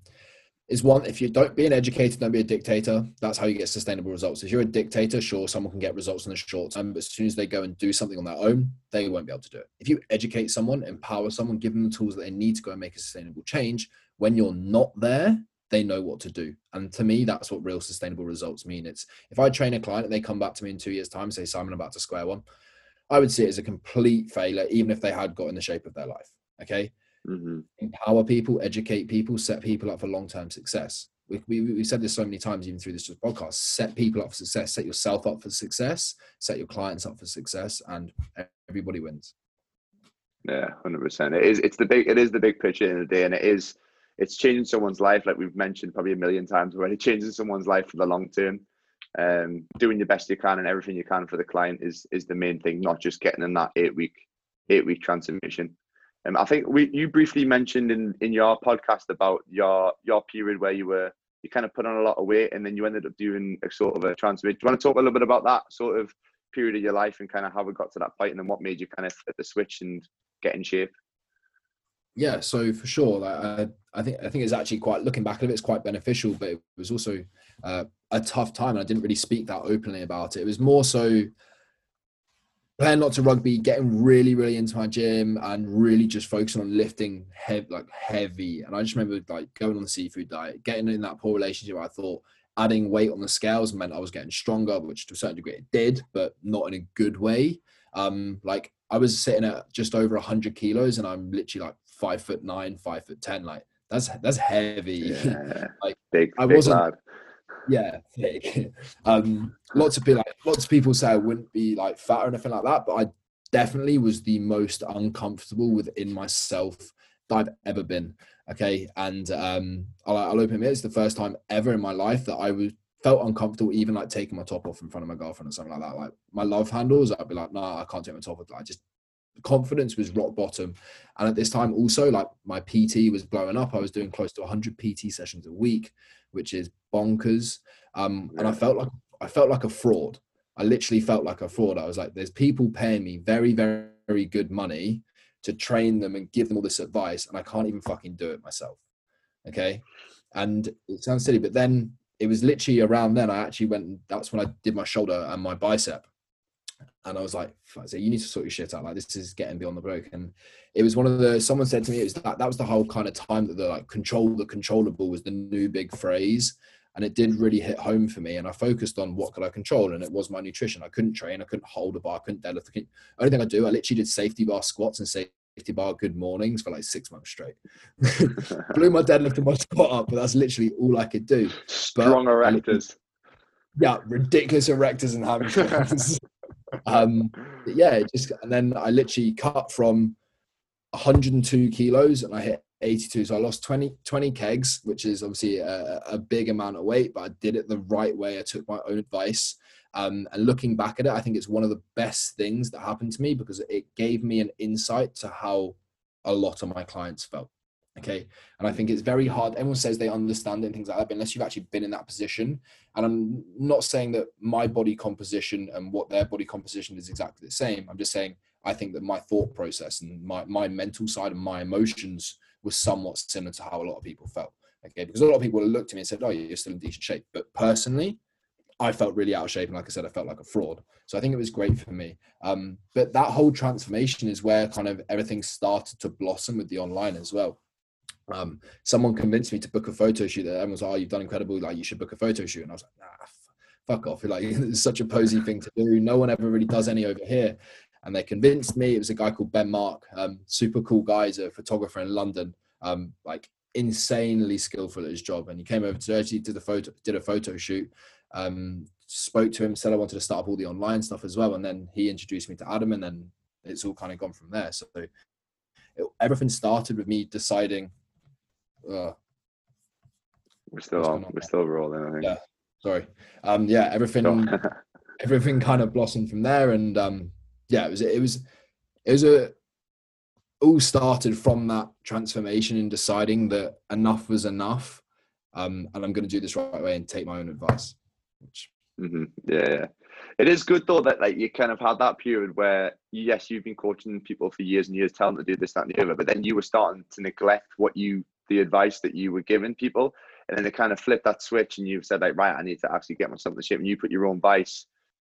is one if you don't be an educator, don't be a dictator. That's how you get sustainable results. If you're a dictator, sure, someone can get results in the short term, but as soon as they go and do something on their own, they won't be able to do it. If you educate someone, empower someone, give them the tools that they need to go and make a sustainable change, when you're not there, they know what to do. And to me, that's what real sustainable results mean. It's if I train a client and they come back to me in two years' time say, Simon, I'm about to square one, I would see it as a complete failure, even if they had got in the shape of their life. Okay. Mm-hmm. Empower people, educate people, set people up for long term success. We, we, we said this so many times, even through this podcast set people up for success, set yourself up for success, set your clients up for success, and everybody wins. Yeah, hundred percent. It is. It's the big. It is the big picture in the day, and it is it's changing someone's life, like we've mentioned probably a million times already. *laughs* Changing someone's life for the long term. Um, doing your best you can and everything you can for the client is is the main thing, not just getting in that eight week eight week transformation. Um, I think we you briefly mentioned in in your podcast about your your period where you were you kind of put on a lot of weight and then you ended up doing a sort of a transformation. Do you want to talk a little bit about that sort of period of your life and kind of how it got to that point and then what made you kind of flip the switch and get in shape? yeah so for sure I, I think i think it's actually quite looking back at it it's quite beneficial but it was also uh, a tough time and i didn't really speak that openly about it it was more so playing lots of rugby getting really really into my gym and really just focusing on lifting heavy like heavy and i just remember like going on the seafood diet getting in that poor relationship i thought adding weight on the scales meant i was getting stronger which to a certain degree it did but not in a good way um like I was sitting at just over 100 kilos and I'm literally like five foot nine, five foot ten. Like that's that's heavy. *laughs* Yeah. like big, I wasn't. Lad. Yeah, thick. *laughs* um, lots of people, like, lots of people say I wouldn't be like fat or anything like that, but I definitely was the most uncomfortable within myself that I've ever been. Okay, and um, I'll, I'll open it. It's the first time ever in my life that I was felt uncomfortable even like taking my top off in front of my girlfriend or something like that. Like my love handles, I'd be like, nah, I can't take my top off. I just confidence was rock bottom. And at this time, also, like my PT was blowing up. I was doing close to 100 PT sessions a week, which is bonkers. Um, and I felt like I felt like a fraud. I literally felt like a fraud. I was like, there's people paying me very, very, very good money to train them and give them all this advice, and I can't even fucking do it myself. Okay. And it sounds silly, but then it was literally around then I actually went, that's when I did my shoulder and my bicep and I was like, so you need to sort your shit out. Like this is getting beyond the broke. And it was one of the someone said to me, it was that that was the whole kind of time that the like control the controllable was the new big phrase. And it did really hit home for me. And I focused on what could I control, and it was my nutrition. I couldn't train, I couldn't hold a bar, I couldn't deadlift. I couldn't, only thing I do, I literally did safety bar squats and safety bar good mornings for like six months straight. *laughs* Blew my deadlift and my squat up, but that's literally all I could do. Strong erectors. yeah, ridiculous erectors and hamstrings. *laughs* um, yeah, just and then I literally cut from 102 kilos and I hit 82. So I lost 20, 20 kegs, which is obviously a, a, big amount of weight, but I did it the right way. I took my own advice. Um, and looking back at it, I think it's one of the best things that happened to me because it gave me an insight to how a lot of my clients felt. Okay. And I think it's very hard. Everyone says they understand it and things like that, but unless you've actually been in that position, and I'm not saying that my body composition and what their body composition is exactly the same. I'm just saying I think that my thought process and my, my mental side and my emotions was somewhat similar to how a lot of people felt. Okay, because a lot of people looked at me and said, "Oh, you're still in decent shape," but personally, I felt really out of shape, and like I said, I felt like a fraud. So I think it was great for me. Um, but that whole transformation is where kind of everything started to blossom with the online as well. Um, someone convinced me to book a photo shoot. That everyone was, "Oh, you've done incredible! Like you should book a photo shoot." And I was like, "Nah, fuck off!" *laughs* Like it's such a posy thing to do. No one ever really does any over here and they convinced me. It was a guy called Ben Mark, um, super cool guy, he's a photographer in London, um, like insanely skillful at his job. And he came over to actually did a photo, did a photo shoot. Um, spoke to him, said I wanted to start up all the online stuff as well, and then he introduced me to Adam, and then it's all kind of gone from there. So it, everything started with me deciding. Uh, we're still on. We're still rolling. I think. Yeah. Sorry. Um. Yeah. Everything. *laughs* everything kind of blossomed from there, and um yeah, it was it was it was a all started from that transformation and deciding that enough was enough, um, and I'm going to do this right away and take my own advice. Which... Mm-hmm. Yeah, yeah, it is good though that like you kind of had that period where yes, you've been coaching people for years and years, telling them to do this, that, and the other, but then you were starting to neglect what you the advice that you were giving people, and then they kind of flipped that switch, and you've said like, right, I need to actually get myself in shape, and you put your own advice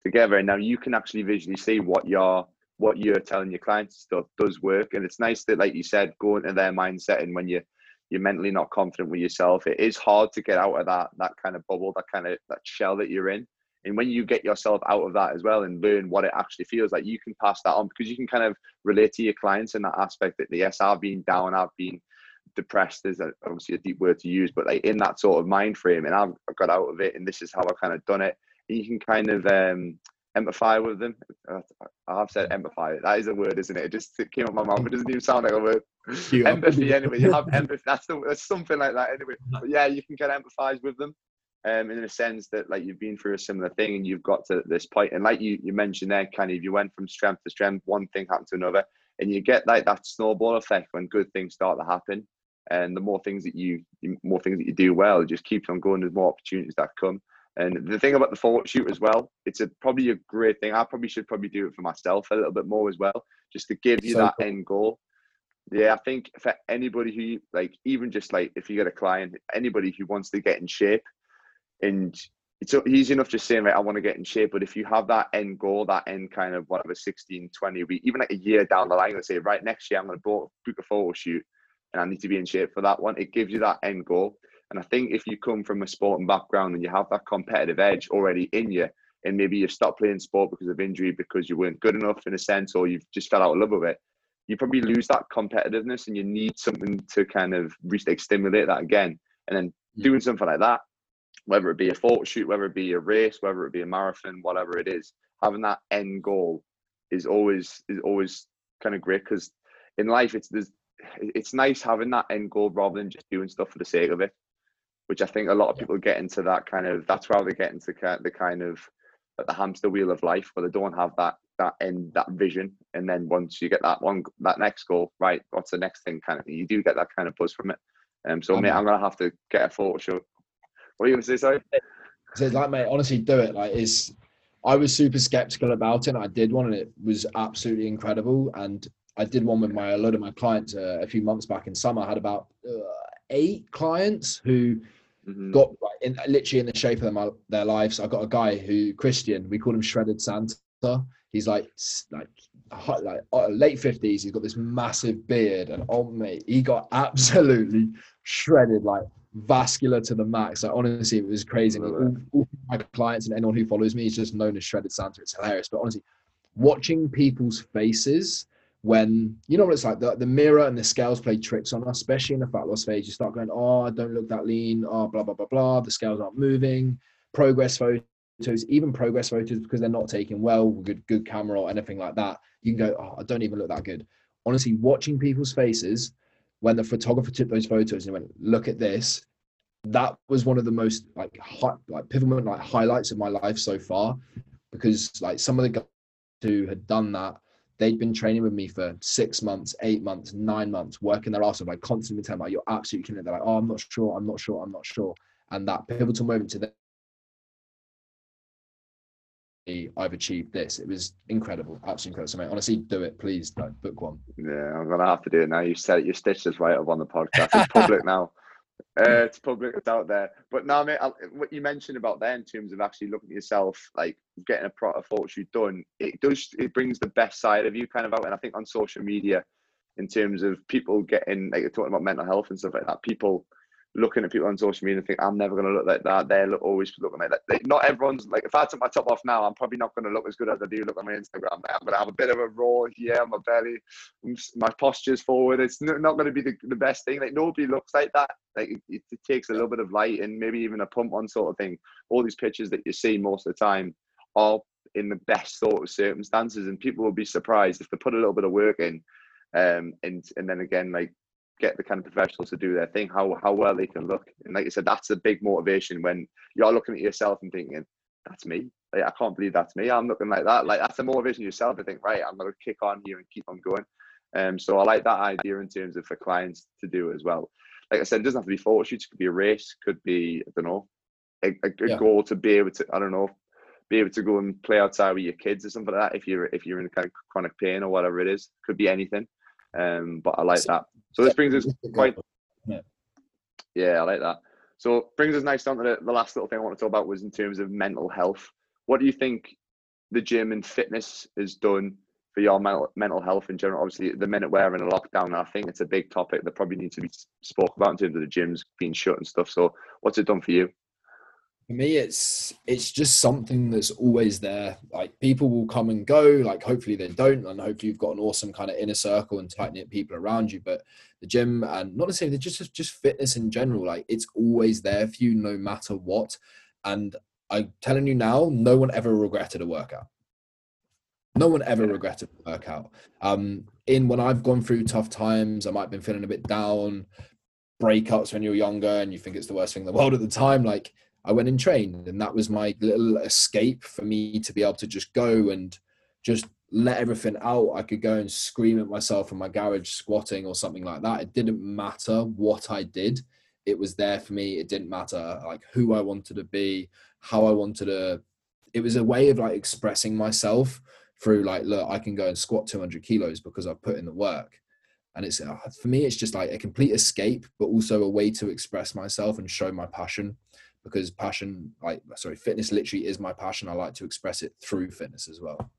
together. And now you can actually visually see what you're what you're telling your clients stuff does work. And it's nice that like you said go into their mindset and when you you're mentally not confident with yourself it is hard to get out of that that kind of bubble that kind of that shell that you're in. And when you get yourself out of that as well and learn what it actually feels like you can pass that on because you can kind of relate to your clients in that aspect that yes i've been down i've been depressed is obviously a deep word to use but like in that sort of mind frame and I've got out of it and this is how i've kind of done it you can kind of um, empathize with them. I've said empathize. That is a word, isn't it? It just it came up my mouth. It doesn't even sound like a word. empathy, anyway. You have *laughs* empathy. That's, the, that's something like that, anyway. But yeah, you can get empathize with them. Um, in a sense that like you've been through a similar thing and you've got to this point and like you, you mentioned there kind of you went from strength to strength one thing happened to another and you get like that snowball effect when good things start to happen and the more things that you more things that you do well it just keeps on going there's more opportunities that come and the thing about the forward shoot as well, it's a probably a great thing. I probably should probably do it for myself a little bit more as well, just to give you so that cool. end goal. Yeah, I think for anybody who like even just like if you get a client, anybody who wants to get in shape, and it's easy enough just saying right, I want to get in shape. But if you have that end goal, that end kind of whatever 16, 20 week, even like a year down the line, let's say right next year I'm going to book a photo shoot and I need to be in shape for that one. It gives you that end goal. And I think if you come from a sporting background and you have that competitive edge already in you, and maybe you've stopped playing sport because of injury, because you weren't good enough in a sense, or you've just fell out of love with it, you probably lose that competitiveness and you need something to kind of re- stimulate that again. And then mm. doing something like that, whether it be a photo shoot, whether it be a race, whether it be a marathon, whatever it is, having that end goal is always is always kind of great because in life it's there's it's nice having that end goal rather than just doing stuff for the sake of it which I think a lot of people get into that kind of that's why they get into the kind of the hamster wheel of life where they don't have that that end that vision and then once you get that one that next goal right what's the next thing kind of you do get that kind of buzz from it. Um so mate I'm gonna have to get a photo shoot what are you gonna say sorry so like mate honestly do it like is I was super skeptical about it I did one and it was absolutely incredible and I did one with my a lot of my clients uh, a few months back in summer I had about uh, eight clients who mm-hmm. got like, in, literally in the shape of their, their lives. I got a guy who Christian, we call him Shredded Santa. He's like like like uh, late fifties. He's got this massive beard, and oh mate, he got absolutely shredded, like vascular to the max. Like honestly, it was crazy. All, all my clients and anyone who follows me is just known as Shredded Santa. It's hilarious, but honestly, watching people's faces when you know what it's like the, the mirror and the scales play tricks on us especially in the fat loss phase you start going oh i don't look that lean oh blah blah blah blah the scales aren't moving progress photos photos, even progress photos, because they're not taken well, good good camera or anything like that. You can go, oh, I don't even look that good. Honestly, watching people's faces when the photographer took those photos and went, look at this. That was one of the most like like pivotal like highlights of my life so far, because like some of the guys who had done that they'd been training with me for six months, eight months, nine months, working their ass off, like constantly telling like, you're absolutely killing it. They're like, oh, I'm not sure, I'm not sure, I'm not sure. And that pivotal moment to them, I've achieved this. It was incredible, absolutely incredible. So, mate, honestly, do it, please. Like, book one. Yeah, I'm gonna have to do it now. You said it. You stitched this right up on the podcast. It's public *laughs* now. Uh, it's public. It's out there. But now, mate, what you mentioned about there in terms of actually looking at yourself, like getting a proper you've done, it does. It brings the best side of you kind of out. And I think on social media, in terms of people getting like talking about mental health and stuff like that, people looking at people on social media and think I'm never going to look like that. They're always looking like that. Not everyone's like. If I took my top off now, I'm probably not going to look as good as I do look on my Instagram. I'm going to have a bit of a raw here, my belly, my posture's forward. It's not going to be the, the best thing. Like nobody looks like that. Like it, it takes a little bit of light and maybe even a pump on sort of thing. All these pictures that you see most of the time are in the best sort of circumstances, and people will be surprised if they put a little bit of work in. Um, and and then again, like get the kind of professionals to do their thing, how how well they can look. And like I said, that's a big motivation when you're looking at yourself and thinking, that's me. Like, I can't believe that's me. I'm looking like that. Like that's a motivation yourself to think, right, I'm gonna kick on here and keep on going. Um, so I like that idea in terms of for clients to do as well. Like I said, it doesn't have to be photo shoots. It could be a race. Could be I don't know a, a, a yeah. goal to be able to I don't know be able to go and play outside with your kids or something like that. If you're if you're in kind of chronic pain or whatever it is, could be anything. Um, but I like that. So this brings us *laughs* quite. Yeah. yeah, I like that. So brings us nice down to the, the last little thing I want to talk about was in terms of mental health. What do you think the gym and fitness has done for your mental mental health in general? Obviously, the minute we're in a lockdown, I think it's a big topic that probably needs to be spoke about in terms of the gyms being shut and stuff. So, what's it done for you? For me it's it's just something that's always there. Like people will come and go like hopefully they don't and hopefully you've got an awesome kind of inner circle and tight knit people around you but the gym and not necessarily just just fitness in general like it's always there for you no matter what. And i'm telling you now no one ever regretted a workout. No one ever regretted a workout. Um in when i've gone through tough times i might have been feeling a bit down breakups when you're younger and you think it's the worst thing in the world at the time like I went and trained, and that was my little escape for me to be able to just go and just let everything out. I could go and scream at myself in my garage squatting or something like that. It didn't matter what I did. It was there for me. It didn't matter like who I wanted to be, how I wanted to. It was a way of like expressing myself through like, look, I can go and squat 200 kilos because I've put in the work. And it's uh, for me, it's just like a complete escape, but also a way to express myself and show my passion because passion like sorry fitness literally is my passion. I like to express it through fitness as well.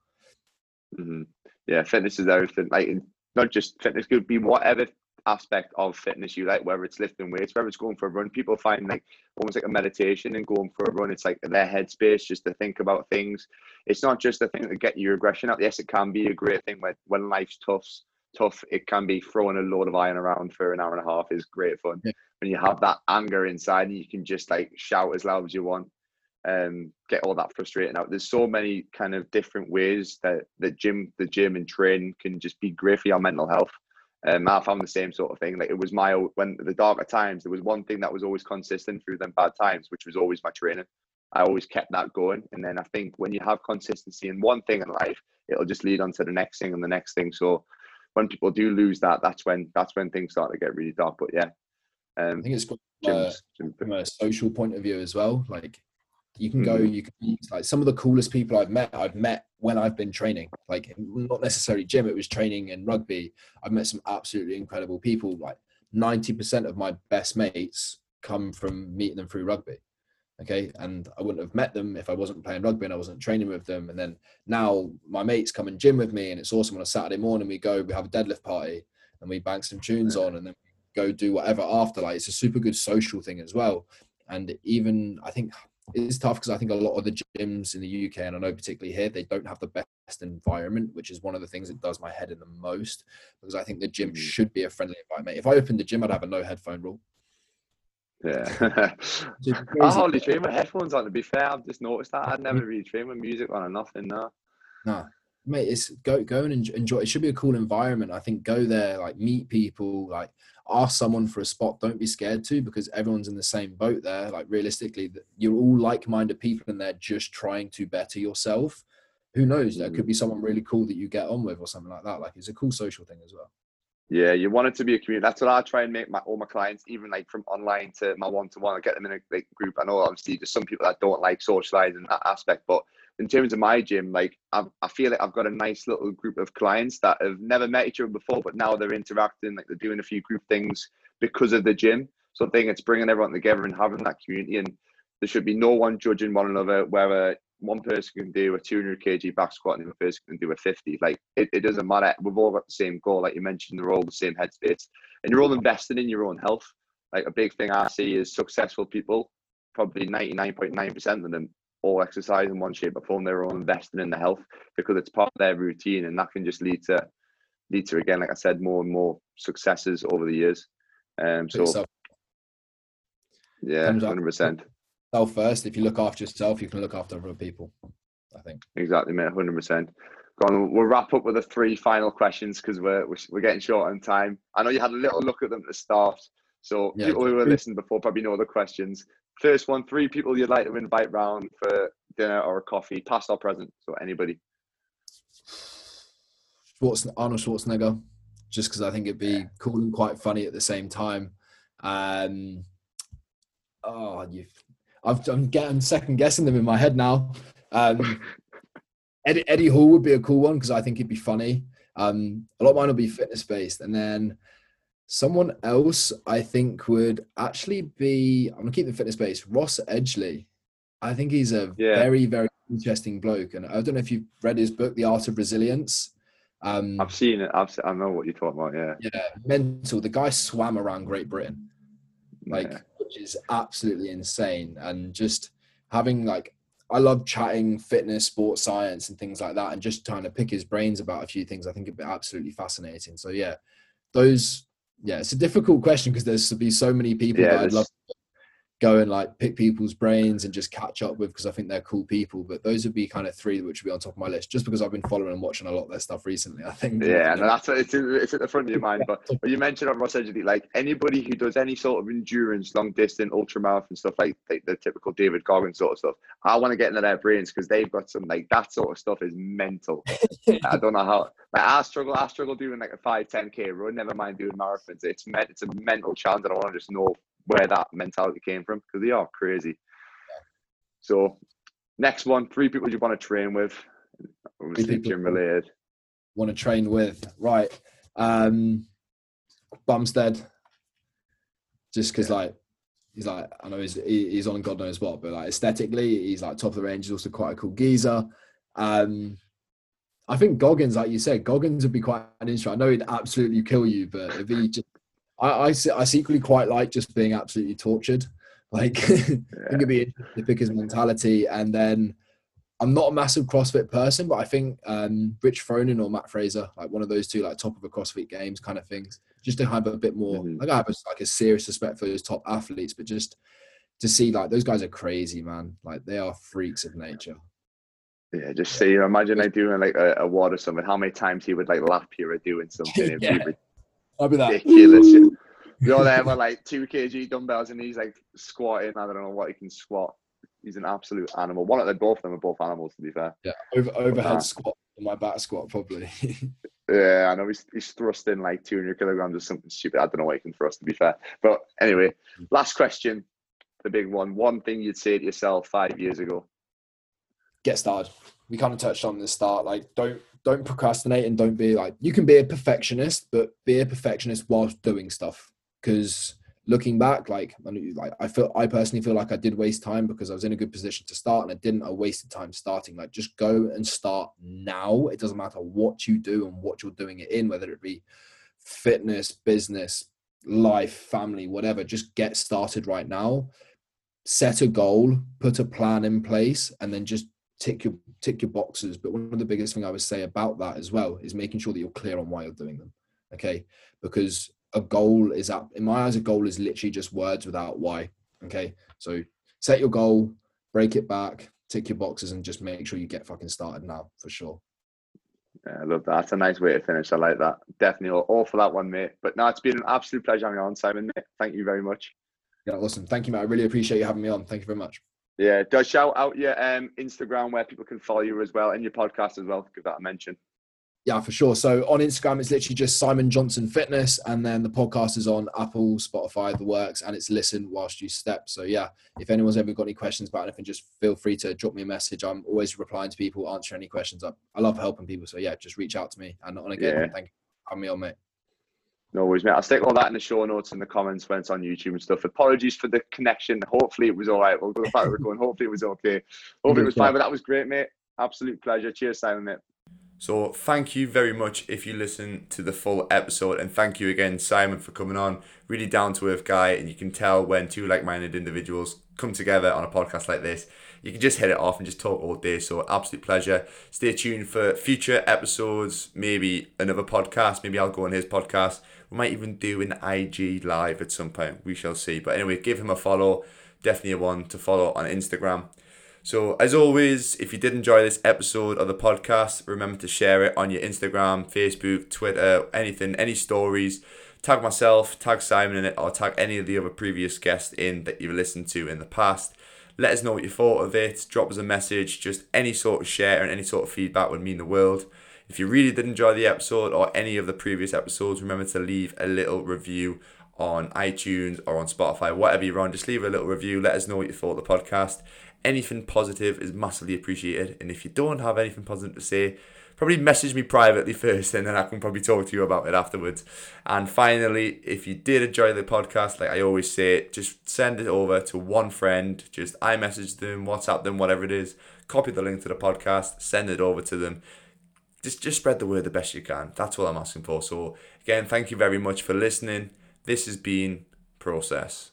Mm-hmm. yeah fitness is everything like not just fitness could be whatever aspect of fitness you like whether it's lifting weights whether it's going for a run. People find like almost like a meditation and going for a run. It's like their headspace just to think about things. It's not just a thing to get your aggression out yes it can be a great thing when, when life's tough tough it can be throwing a load of iron around for an hour and a half is great fun. Yeah. When you have that anger inside and you can just like shout as loud as you want and um, get all that frustrating out there's so many kind of different ways that the gym the gym and training can just be great for your mental health um, I found the same sort of thing. Like it was my when the darker times, there was one thing that was always consistent through them bad times, which was always my training. I always kept that going. And then I think when you have consistency in one thing in life, it'll just lead on to the next thing and the next thing. So when people do lose that, that's when that's when things start to get really dark. But yeah, um, I think it's from, uh, from a social point of view as well. Like you can go, mm-hmm. you can meet like some of the coolest people I've met. I've met when I've been training, like not necessarily gym. It was training and rugby. I've met some absolutely incredible people. Like ninety percent of my best mates come from meeting them through rugby okay and i wouldn't have met them if i wasn't playing rugby and i wasn't training with them and then now my mates come and gym with me and it's awesome on a saturday morning we go we have a deadlift party and we bang some tunes on and then go do whatever after like it's a super good social thing as well and even i think it's tough because i think a lot of the gyms in the uk and i know particularly here they don't have the best environment which is one of the things that does my head in the most because i think the gym mm. should be a friendly environment if i opened the gym i'd have a no headphone rule Yeah. *laughs* *laughs* I hardly train with headphones on. To be fair, I've just noticed that I'd never really train with music on or nothing. No. No, mate, it's go go and enjoy. It should be a cool environment. I think go there, like meet people, like ask someone for a spot. Don't be scared to because everyone's in the same boat there. Like realistically, you're all like-minded people and they're just trying to better yourself. Who knows? There could mm. be someone really cool that you get on with or something like that. Like it's a cool social thing as well. Yeah, you want it to be a community. That's what I try and make my all my clients, even like from online to my one to one. I get them in a like, group. I know obviously there's some people that don't like socializing that aspect, but in terms of my gym, like I've, I feel like I've got a nice little group of clients that have never met each other before, but now they're interacting, like they're doing a few group things because of the gym. So I think it's bringing everyone together and having that community. And there should be no one judging one another, whether one person can do a 200 kg back squat and the person can do a 50. Like it, it doesn't matter. We've all got the same goal. Like you mentioned, they're all the same headspace and you're all invested in your own health. Like a big thing I see is successful people, probably 99.9% of them all exercise in one shape or form. They're all investing in the health because it's part of their routine, and that can just lead to lead to again, like I said, more and more successes over the years. Um, so yeah, hundred percent. Self first. If you look after yourself, you can look after other people. I think exactly, mate. Hundred percent. Go on, we'll wrap up with the three final questions because we're we're getting short on time. I know you had a little look at them at the start, so yeah, people who were listening before probably know the questions. First one, three people you'd like to invite round for dinner or a coffee, past or present. So anybody. Schwarzen- Arnold Schwarzenegger, just because I think it'd be cool and quite funny at the same time. Um, oh, you I've, I'm getting second guessing them in my head now. Um, *laughs* Eddie, Eddie Hall would be a cool one because I think it'd be funny. Um, a lot of mine will be fitness based, and then Someone else I think would actually be, I'm gonna keep the fitness base, Ross Edgley. I think he's a yeah. very, very interesting bloke. And I don't know if you've read his book, The Art of Resilience. Um, I've seen it. I've, I know what you're talking about. Yeah. Yeah. Mental. The guy swam around Great Britain, like, yeah. which is absolutely insane. And just having like, I love chatting fitness, sports science, and things like that, and just trying to pick his brains about a few things. I think it'd be absolutely fascinating. So yeah, those yeah, it's a difficult question because there's to be so many people yeah, that I'd love to go and like pick people's brains and just catch up with because I think they're cool people. But those would be kind of three which would be on top of my list just because I've been following and watching a lot of their stuff recently. I think. Yeah, no, that's it's, it's at the front of your mind. But but you mentioned on Ross Edgley, like anybody who does any sort of endurance, long distance, ultra marathon stuff, like, like the typical David Goggins sort of stuff. I want to get into their brains because they've got some like that sort of stuff is mental. *laughs* I don't know how. Like I struggle, I struggle doing like a five, 10 k run. Never mind doing marathons. It's meant it's a mental challenge, and I want to just know where that mentality came from because they are crazy. So, next one, three people you want to train with, obviously gym related. Want to train with, right? Um, Bumstead, just because like he's like I know he's he's on God knows what, but like aesthetically, he's like top of the range. He's also quite a cool geezer. Um, I think Goggins, like you said, Goggins would be quite an interesting. I know he'd absolutely kill you, but if he just I, I, I secretly quite like just being absolutely tortured. Like, yeah. *laughs* I think it'd be interesting to pick his mentality. And then I'm not a massive CrossFit person, but I think um, Rich Froning or Matt Fraser, like one of those two, like top of a CrossFit Games kind of things, just to have a bit more. Mm-hmm. Like I have a, like a serious respect for those top athletes, but just to see like those guys are crazy, man. Like they are freaks of nature. Yeah, just see. Imagine like doing like a, a or something. How many times he would like lap here doing *laughs* something? yeah. I'll be that. Ridiculous. You're there with like two kg dumbbells and he's like squatting. I don't know what he can squat. He's an absolute animal. One of them, both of them are both animals to be fair. Yeah, over, overhead squat my back squat probably. *laughs* yeah, I know he's, he's thrusting like 200 kilograms or something stupid. I don't know what he can thrust to be fair. But anyway, last question, the big one. One thing you'd say to yourself five years ago. Get started. We kind of touched on the start. Like, don't don't procrastinate and don't be like you can be a perfectionist, but be a perfectionist whilst doing stuff. Because looking back, like like I feel I personally feel like I did waste time because I was in a good position to start and I didn't. I wasted time starting. Like just go and start now. It doesn't matter what you do and what you're doing it in, whether it be fitness, business, life, family, whatever. Just get started right now. Set a goal, put a plan in place, and then just tick your tick your boxes. But one of the biggest thing I would say about that as well is making sure that you're clear on why you're doing them. Okay, because a goal is up in my eyes a goal is literally just words without why okay so set your goal break it back tick your boxes and just make sure you get fucking started now for sure yeah, I love that. That's a nice way to finish. I like that. Definitely all, for that one, mate. But no, it's been an absolute pleasure having you on, Simon. Mate. Thank you very much. Yeah, awesome. Thank you, mate. I really appreciate you having me on. Thank you very much. Yeah, does shout out your um, Instagram where people can follow you as well and your podcast as well. Give that a mention. Yeah, for sure. So on Instagram, it's literally just Simon Johnson Fitness, and then the podcast is on Apple, Spotify, the works, and it's listen whilst you step. So yeah, if anyone's ever got any questions about anything, just feel free to drop me a message. I'm always replying to people, answering any questions. I, I love helping people. So yeah, just reach out to me. And on again, yeah. thank you for having me on, mate. No worries, mate. I'll stick all that in the show notes and the comments when it's on YouTube and stuff. Apologies for the connection. Hopefully it was all right. We'll go back to going. Hopefully it was okay. Hopefully it was fine. But that was great, mate. Absolute pleasure. Cheers, Simon, mate. So thank you very much if you listen to the full episode, and thank you again, Simon, for coming on. Really down to earth guy, and you can tell when two like minded individuals come together on a podcast like this, you can just hit it off and just talk all day. So absolute pleasure. Stay tuned for future episodes, maybe another podcast. Maybe I'll go on his podcast. We might even do an IG live at some point. We shall see. But anyway, give him a follow. Definitely a one to follow on Instagram. So, as always, if you did enjoy this episode of the podcast, remember to share it on your Instagram, Facebook, Twitter, anything, any stories. Tag myself, tag Simon in it, or tag any of the other previous guests in that you've listened to in the past. Let us know what you thought of it. Drop us a message. Just any sort of share and any sort of feedback would mean the world. If you really did enjoy the episode or any of the previous episodes, remember to leave a little review on iTunes or on Spotify, whatever you're on. Just leave a little review. Let us know what you thought of the podcast anything positive is massively appreciated. And if you don't have anything positive to say, probably message me privately first and then I can probably talk to you about it afterwards. And finally, if you did enjoy the podcast, like I always say, just send it over to one friend. Just iMessage them, WhatsApp them, whatever it is. Copy the link to the podcast, send it over to them. Just, just spread the word the best you can. That's what I'm asking for. So, again, thank you very much for listening. This has been Process.